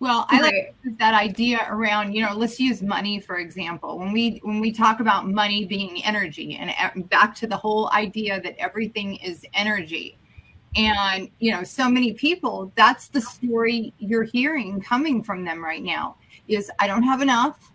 Well, I like that idea around, you know, let's use money for example. When we when we talk about money being energy and back to the whole idea that everything is energy. And, you know, so many people, that's the story you're hearing coming from them right now is I don't have enough.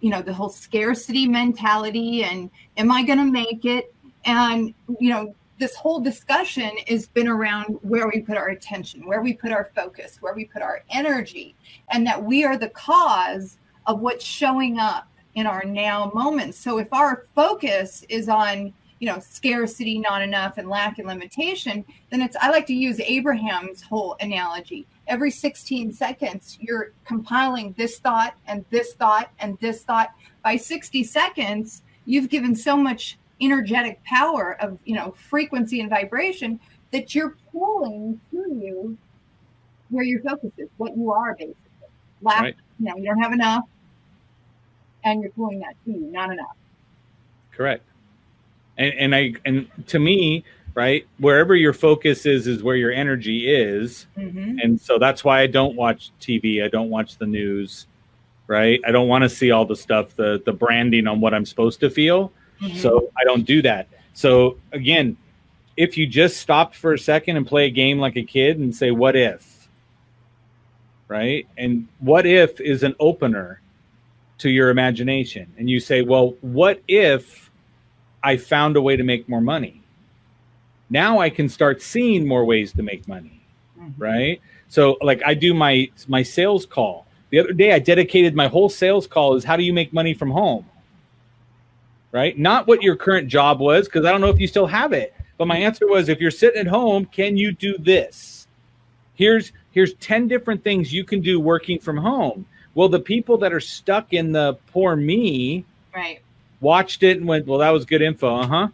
You know, the whole scarcity mentality and am I going to make it? And, you know, this whole discussion has been around where we put our attention, where we put our focus, where we put our energy, and that we are the cause of what's showing up in our now moments. So if our focus is on, you know, scarcity, not enough, and lack and limitation, then it's I like to use Abraham's whole analogy. Every 16 seconds, you're compiling this thought and this thought and this thought. By 60 seconds, you've given so much energetic power of you know frequency and vibration that you're pulling to you where your focus is, what you are basically. Lack, Right. you know, you don't have enough, and you're pulling that to you, not enough. Correct. And and I and to me, right, wherever your focus is is where your energy is. Mm-hmm. And so that's why I don't watch TV. I don't watch the news, right? I don't want to see all the stuff, the the branding on what I'm supposed to feel. Mm-hmm. So I don't do that. So again, if you just stopped for a second and play a game like a kid and say, what if? Right? And what if is an opener to your imagination. And you say, well, what if I found a way to make more money? Now I can start seeing more ways to make money right so like i do my my sales call the other day i dedicated my whole sales call is how do you make money from home right not what your current job was because i don't know if you still have it but my answer was if you're sitting at home can you do this here's here's 10 different things you can do working from home well the people that are stuck in the poor me Right. watched it and went, "Well, that was good info." Uh huh.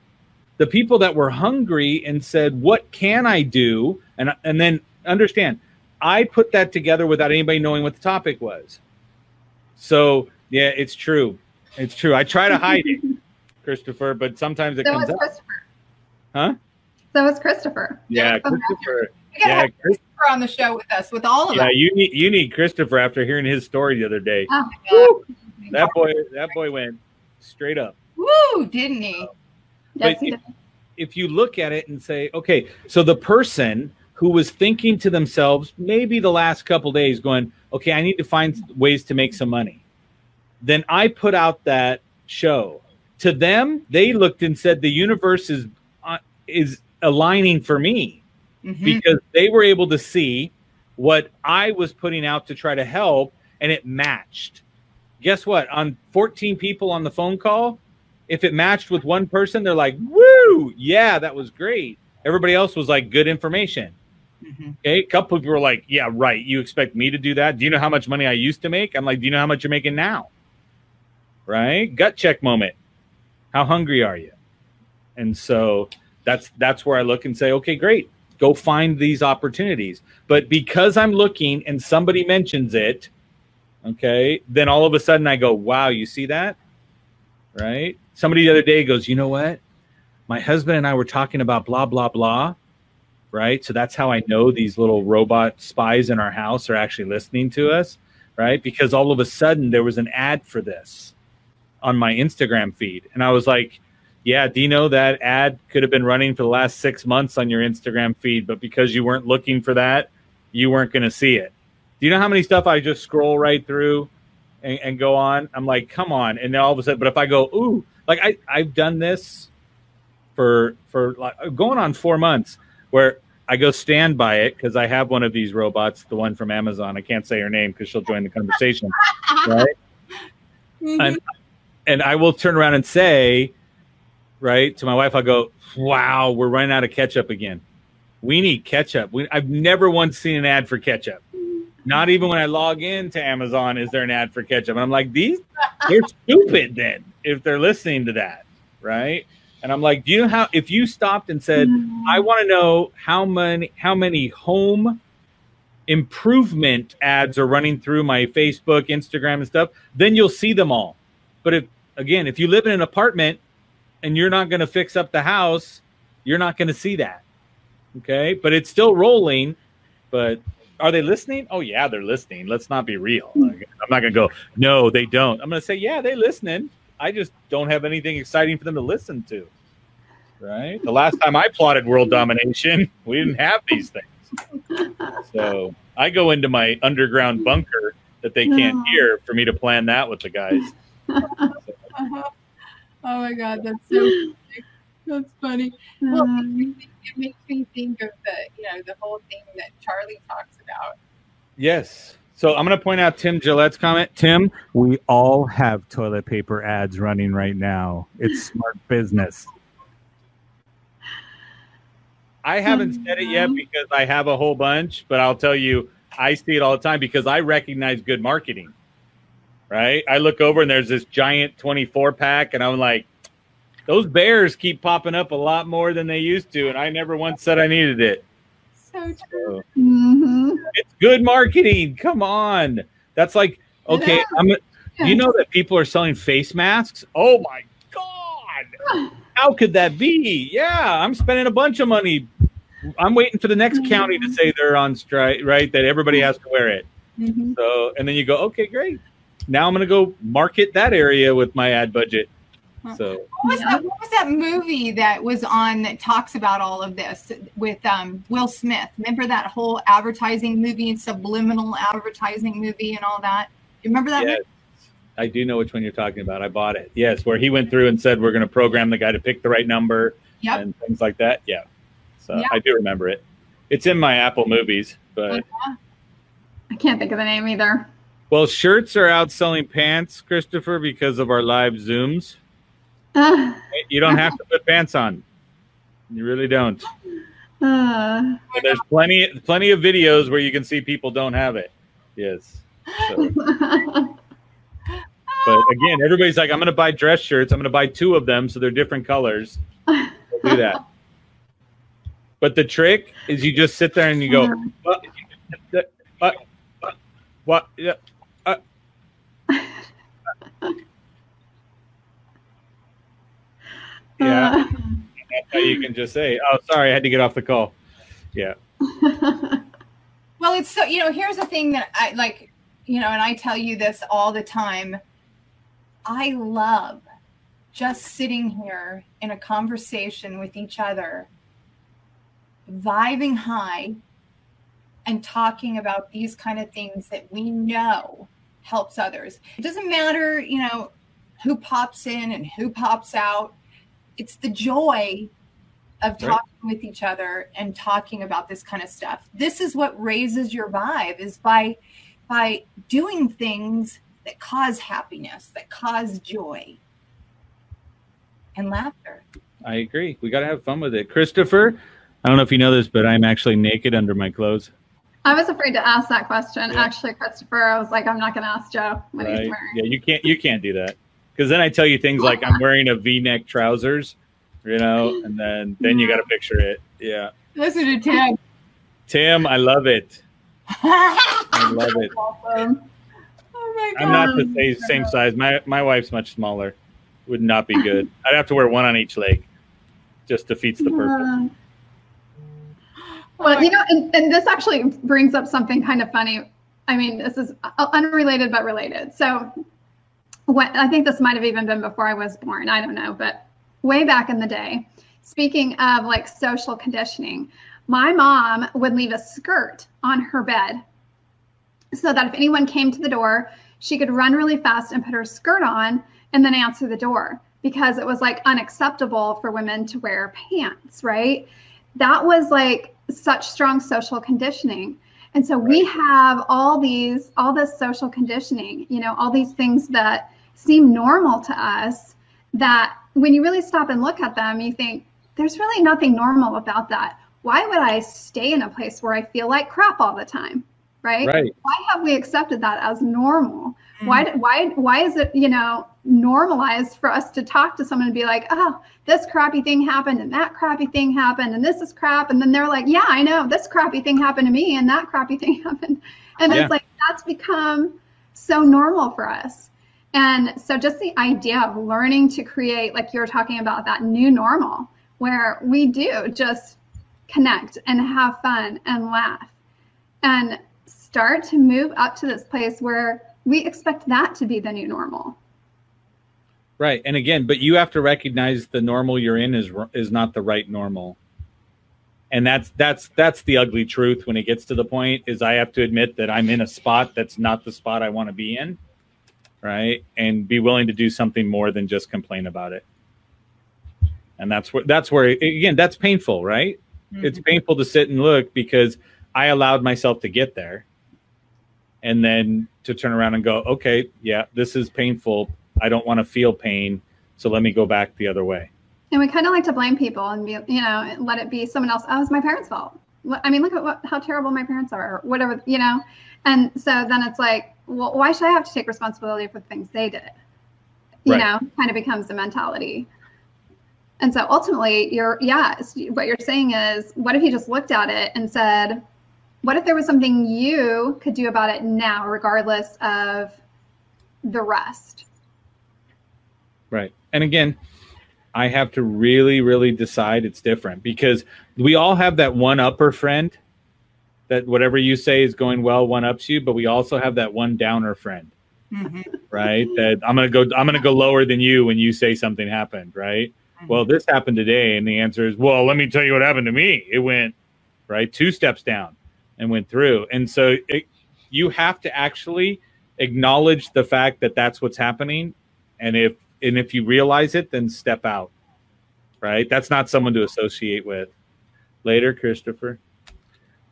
The people that were hungry and said, "What can I do?" and and then understand, I put that together without anybody knowing what the topic was. So yeah, it's true. It's true. I try to hide it, Christopher, but sometimes it So comes is up. Christopher. Huh? So is Christopher. Yeah, Yeah. Christopher. We Yeah, have Christopher on the show with us, with all of yeah. us. You need you need Christopher after hearing his story the other day. Oh, Woo! That boy, that boy went straight up. Woo, didn't he? yes, But he if- did. if you look at it and say, okay, so the person who was thinking to themselves, maybe the last couple days, going, okay, I need to find ways to make some money. Then I put out that show. To them, they looked and said, the universe is uh, is aligning for me Mhm. because they were able to see what I was putting out to try to help, and it matched. Guess what? On 14 people on the phone call, if it matched with one person, they're like, "Woo, yeah, that was great." Everybody else was like, "Good information." Mhm. Okay, a couple people were like, "Yeah, right. You expect me to do that? Do you know how much money I used to make?" I'm like, "Do you know how much you're making now?" Right? Gut check moment. How hungry are you? And so that's that's where I look and say, "Okay, great. Go find these opportunities." But because I'm looking and somebody mentions it, okay, then all of a sudden I go, "Wow, you see that?" Right? Somebody the other day goes, "You know what? My husband and I were talking about blah blah blah." right? So that's how I know these little robot spies in our house are actually listening to us, right? Because all of a sudden there was an ad for this on my Instagram feed. And I was like, yeah, do you know that ad could have been running for the last six months on your Instagram feed, but because you weren't looking for that, you weren't going to see it. Do you know how many stuff I just scroll right through and, and go on? I'm like, come on. And then all of a sudden, but if I go, ooh, like I, I've done this for, for like going on four months where I go stand by it because I have one of these robots, the one from Amazon. I can't say her name because she'll join the conversation, [laughs] right? Mhm. And and I will turn around and say, right to my wife, I'll go, "Wow, we're running out of ketchup again. We need ketchup. We, I've never once seen an ad for ketchup. Not even when I log into Amazon is there an ad for ketchup. And I'm like, these they're [laughs] stupid then if they're listening to that, right? And I'm like, do you know how if you stopped and said, mm. I want to know how many how many home improvement ads are running through my Facebook, Instagram, and stuff, then you'll see them all. But if again, if you live in an apartment and you're not going to fix up the house, you're not going to see that. Okay, but it's still rolling. But are they listening? Oh yeah, they're listening. Let's not be real. Hmm. I'm not going to go. No, they don't. I'm going to say yeah, they're listening. I just don't have anything exciting for them to listen to. Right. The last time I plotted world domination, we didn't have these things. So I go into my underground bunker that they can't [laughs] hear for me to plan that with the guys. [laughs] Uh-huh. [laughs] Oh my God, that's so funny. [laughs] that's funny. Well, it makes, me think, it makes me think of the you know the whole thing that Charlie talks about. Yes. So I'm going to point out Tim Gillette's comment. Tim, we all have toilet paper ads running right now. It's smart [laughs] business. I haven't said it yet because I have a whole bunch, but I'll tell you, I see it all the time because I recognize good marketing. Right? I look over and there's this giant 24 pack, and I'm like, those bears keep popping up a lot more than they used to, and I never once said I needed it. So true. So Mhm. it's good marketing. Come on. That's like, okay, I'm you know that people are selling face masks? Oh my god. How could that be? Yeah, I'm spending a bunch of money. I'm waiting for the next county to say they're on strike, right? That everybody has to wear it. Mhm. So, and then you go, okay, great. Now I'm going to go market that area with my ad budget. So, What was that? What was that movie that was on that talks about all of this with um, Will Smith? Remember that whole advertising movie, and subliminal advertising movie, and all that? You remember that? yes, I do know which one you're talking about. I bought it. Yes, where he went through and said we're going to program the guy to pick the right number Yep. and things like that. Yeah. So Yeah. I do remember it. It's in my Apple movies, but I can't think of the name either. Well, shirts are outselling pants, Christopher, because of our live Zooms. Uh, [laughs] You don't have to put pants on. You really don't. uh, there's plenty plenty of videos where you can see people don't have it. Yes. So, but again, everybody's like, I'm going to buy dress shirts. I'm going to buy two of them so they're different colors. We'll do that. But the trick is you just sit there and you go, what? What? What? Yeah. Uh. That's how you can just say, "Oh, sorry, I had to get off the call." Yeah. [laughs] Well, it's so you know. Here's the thing that I like, you know, and I tell you this all the time. I love just sitting here in a conversation with each other, vibing high, and talking about these kind of things that we know helps others. It doesn't matter, you know, who pops in and who pops out. It's the joy of Right. talking with each other and talking about this kind of stuff. This is what raises your vibe is by by doing things that cause happiness, that cause joy and laughter. I agree. We got to have fun with it. Christopher, I don't know if you know this, but I'm actually naked under my clothes. I was afraid to ask that question. Yeah. Actually, Christopher, I was like, I'm not going to ask Joe what he's wearing. Yeah, you can't you can't do that because then I tell you things like I'm wearing a V-neck trousers, you know, and then then you got to picture it. Yeah, Listen to Tim. Tim, I love it. I [laughs] love it. Awesome. Oh my I'm not the same, same size. My my wife's much smaller. Would not be good. [laughs] I'd have to wear one on each leg. Just defeats the purpose. Well, you know, and, and this actually brings up something kind of funny. I mean, this is uh, unrelated but related. So, when, I think this might have even been before I was born. I don't know, but way back in the day, speaking of like social conditioning, my mom would leave a skirt on her bed so that if anyone came to the door, she could run really fast and put her skirt on and then answer the door because it was like unacceptable for women to wear pants, right? That was like such strong social conditioning. And so we have all these, all this social conditioning, you know, all these things that seem normal to us that when you really stop and look at them, you think there's really nothing normal about that. Why would I stay in a place where I feel like crap all the time? right? Right. Why have we accepted that as normal? Why, mm-hmm. why, why is it, you know, normalized for us to talk to someone and be like, oh, this crappy thing happened and that crappy thing happened and this is crap. And then they're like, yeah, I know this crappy thing happened to me and that crappy thing [laughs] happened. And Yeah. it's like, that's become so normal for us. And so just the idea of learning to create, like you were talking about, that new normal where we do just connect and have fun and laugh and start to move up to this place where we expect that to be the new normal. Right. And again, but you have to recognize the normal you're in is is not the right normal. And that's that's that's the ugly truth when it gets to the point is I have to admit that I'm in a spot that's not the spot I want to be in. Right? And be willing to do something more than just complain about it. And that's where that's where again, that's painful, right? Mm-hmm. It's painful to sit and look because I allowed myself to get there. And then to turn around and go, okay, yeah, this is painful. I don't want to feel pain. So let me go back the other way. And we kind of like to blame people and be, you know, let it be someone else. Oh, it's my parents' fault. I mean, look at what, how terrible my parents are, or whatever, you know. And so then it's like, well, why should I have to take responsibility for the things they did? You Right. know, kind of becomes the mentality. And so ultimately, you're, yeah, what you're saying is, what if you just looked at it and said, what if there was something you could do about it now, regardless of the rest? Right. And again, I have to really, really decide it's different because we all have that one upper friend that whatever you say is going well, one ups you, but we also have that one downer friend, Mhm. right? That I'm gonna go I'm gonna go lower than you when you say something happened, right? Well, this happened today, and the answer is, well, let me tell you what happened to me. It went right two steps down and went through, and so it, you have to actually acknowledge the fact that that's what's happening, and if and if you realize it, then step out. Right? That's not someone to associate with. Later, Christopher.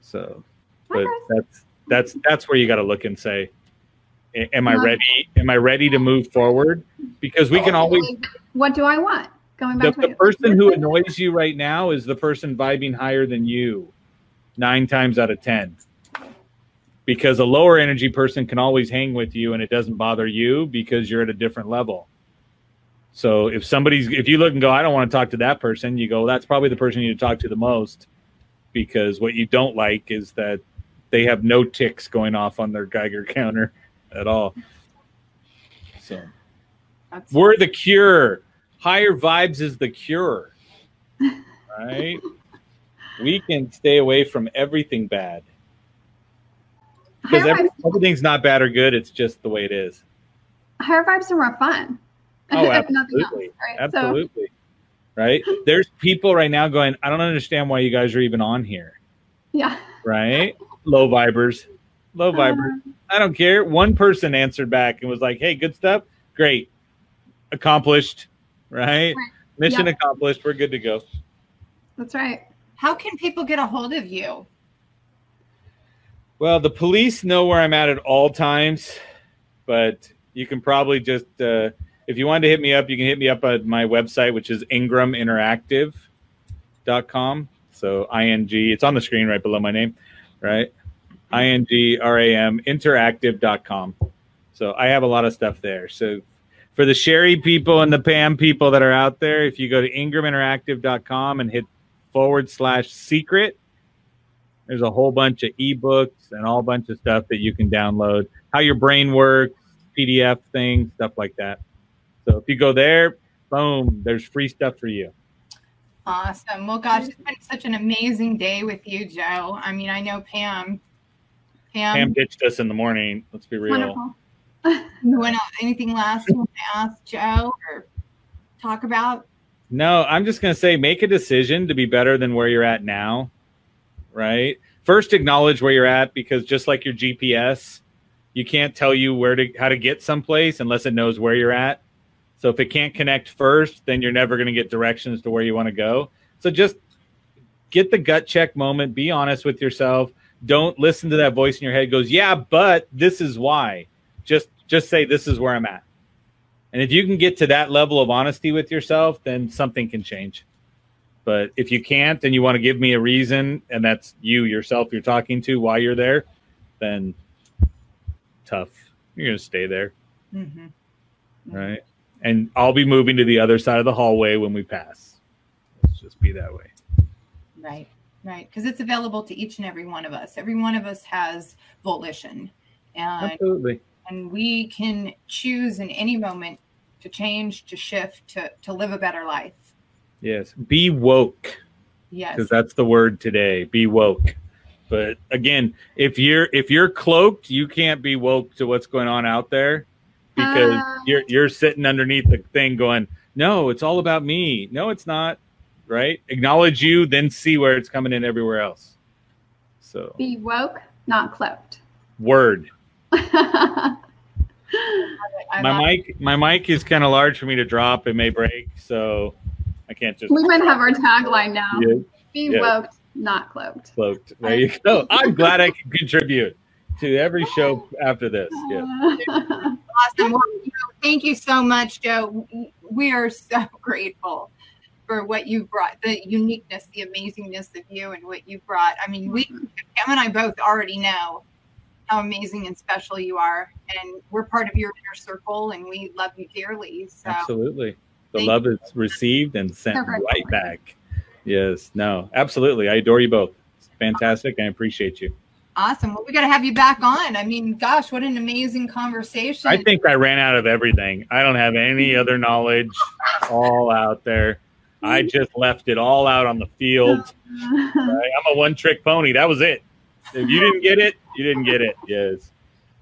So, but Okay. that's that's that's where you got to look and say, am I ready? Am I ready to move forward? Because we can always What do I want? Going the, back to the person who annoys you right now is the person vibing higher than you nine times out of ten because a lower energy person can always hang with you and it doesn't bother you because you're at a different level so if somebody's if you look and go i don't want to talk to that person you go that's probably the person you need to talk to the most because what you don't like is that they have no ticks going off on their geiger counter [laughs] at all so That's we're the cure. Higher vibes is the cure. Right? [laughs] we can stay away from everything bad. Because every, everything's not bad or good, it's just the way it is. higher vibes are more fun. [laughs] Oh, nothing else, absolutely. right? Absolutely. Right? [laughs] There's people right now going, I don't understand why you guys are even on here. Yeah. Right? Low vibers. Low vibers. I don't care. One person answered back and was like, "Hey, good stuff. Great, accomplished. Right? Right. Mission Yeah. accomplished. We're good to go." That's right. How can people get a hold of you? Well, the police know where I'm at at all times, but you can probably just, uh, if you wanted to hit me up, you can hit me up at my website, which is ingraminteractive.com. So ing, it's on the screen right below my name, right? I-N-G-R-A-M interactive.com. So I have a lot of stuff there. So for the Sherry people and the Pam people that are out there, if you go to ingraminteractive.com and hit forward slash secret, there's a whole bunch of ebooks and all bunch of stuff that you can download. How your brain works, PDF things, stuff like that. So if you go there, boom, there's free stuff for you. Awesome. Well, gosh, it's been such an amazing day with you, Joe. I mean, I know Pam. Pam, Pam ditched us in the morning. Let's be real. Wonderful. [laughs] you anything last you want to ask Joe or talk about? No, I'm just going to say make a decision to be better than where you're at now, right? First acknowledge where you're at because just like your GPS, you can't tell you where to how to get someplace unless it knows where you're at. So if it can't connect first, then you're never going to get directions to where you want to go. So just get the gut check moment, be honest with yourself. Don't listen to that voice in your head goes, "Yeah, but this is why." Just just say this is where I'm at. And if you can get to that level of honesty with yourself, then something can change. But if you can't and you want to give me a reason, and that's you yourself you're talking to why you're there, then tough. You're gonna stay there, Mm-hmm. right? And I'll be moving to the other side of the hallway when we pass. Let's just be that way. Right, right. Because it's available to each and every one of us. Every one of us has volition, and Absolutely. and we can choose in any moment to change, to shift, to to live a better life. Yes. Be woke. Yes. because that's the word today be woke but again if you're if you're cloaked you can't be woke to what's going on out there because Ah. you're you're sitting underneath the thing going no it's all about me no it's not right acknowledge you then see where it's coming in everywhere else so Be woke, not cloaked. word [laughs] my mic my mic is kind of large for me to drop it may break so i can't just we might have our tagline now. Yeah, Be Yeah. woke, not cloaked. cloaked there you go i'm glad i can contribute to every show after this yeah [laughs] awesome. Well, you know, thank you so much, Joe. We are so [laughs] grateful for what you brought, the uniqueness, the amazingness of you, and what you brought. I mean, we, mm-hmm. Cam and I both already know how amazing and special you are, and we're part of your inner circle, and we love you dearly. So, Absolutely. The Thank love is received and sent Perfect. [laughs] right back. Yes. No, absolutely. I adore you both. It's fantastic. I appreciate you. Awesome. Well, we got to have you back on. I mean, gosh, what an amazing conversation. I think I ran out of everything. I don't have any other knowledge all out there. I just left it all out on the field. Right? I'm a one trick pony. That was it. If you didn't get it, you didn't get it. Yes.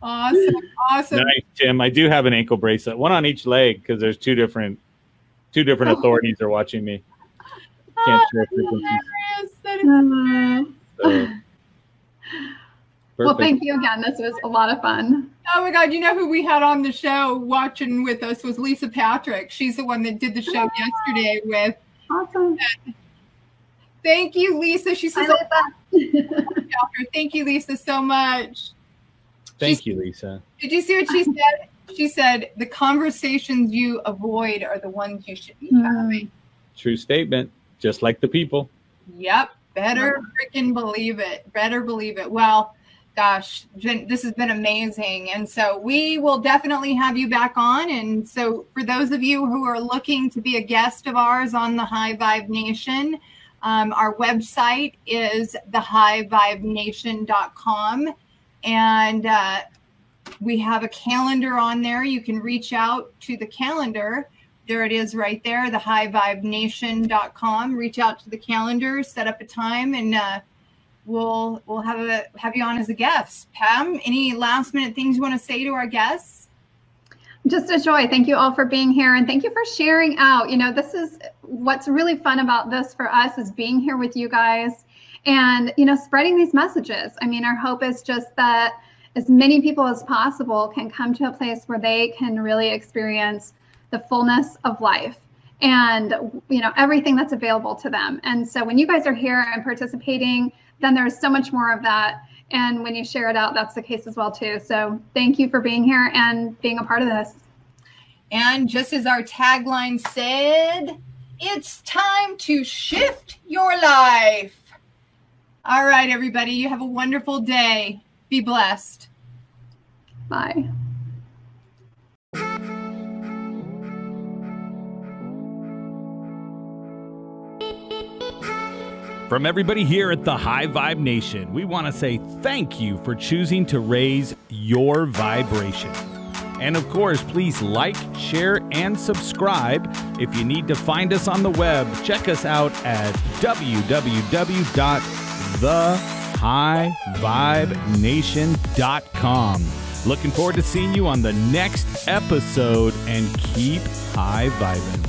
awesome. Awesome. Nice, Tim. I do have an ankle bracelet, one on each leg, because there's two different two different oh. authorities are watching me. Can't share oh, frequencies. Hilarious. That is So, well, thank you again. This was a lot of fun. Oh my God! You know who we had on the show watching with us was Lisa Patrick. She's the one that did the show yesterday with. Awesome. Thank you, Lisa. She I says, love that. "Oh, "Thank you, Lisa, so much." Thank you, Lisa. Did you see what she said? She said, "The conversations you avoid are the ones you should be hmm. having." True statement. Just like the people. Yep. Better freaking believe it. Better believe it. Well, gosh, this has been amazing. And so we will definitely have you back on. And so for those of you who are looking to be a guest of ours on the High Vibe Nation, um, our website is thehighvibenation.com. And uh, we have a calendar on there. You can reach out to the calendar. There it is right there, the highvibenation.com. Reach out to the calendar, set up a time, and uh, we'll we'll have a have you on as a guest. Pam, any last minute things you want to say to our guests? Just a joy. Thank you all for being here and thank you for sharing out. You know, this is what's really fun about this for us is being here with you guys and, you know, spreading these messages. I mean, our hope is just that as many people as possible can come to a place where they can really experience the fullness of life and, you know, everything that's available to them. And so when you guys are here and participating, then there's so much more of that. And when you share it out, that's the case as well too. So thank you for being here and being a part of this. And just as our tagline said, it's time to shift your life. All right, everybody, you have a wonderful day. Be blessed. Bye. From everybody here at the High Vibe Nation, we want to say thank you for choosing to raise your vibration. And of course, please like, share, and subscribe. If you need to find us on the web, check us out at www.thehighvibenation.com. Looking forward to seeing you on the next episode and keep high vibing.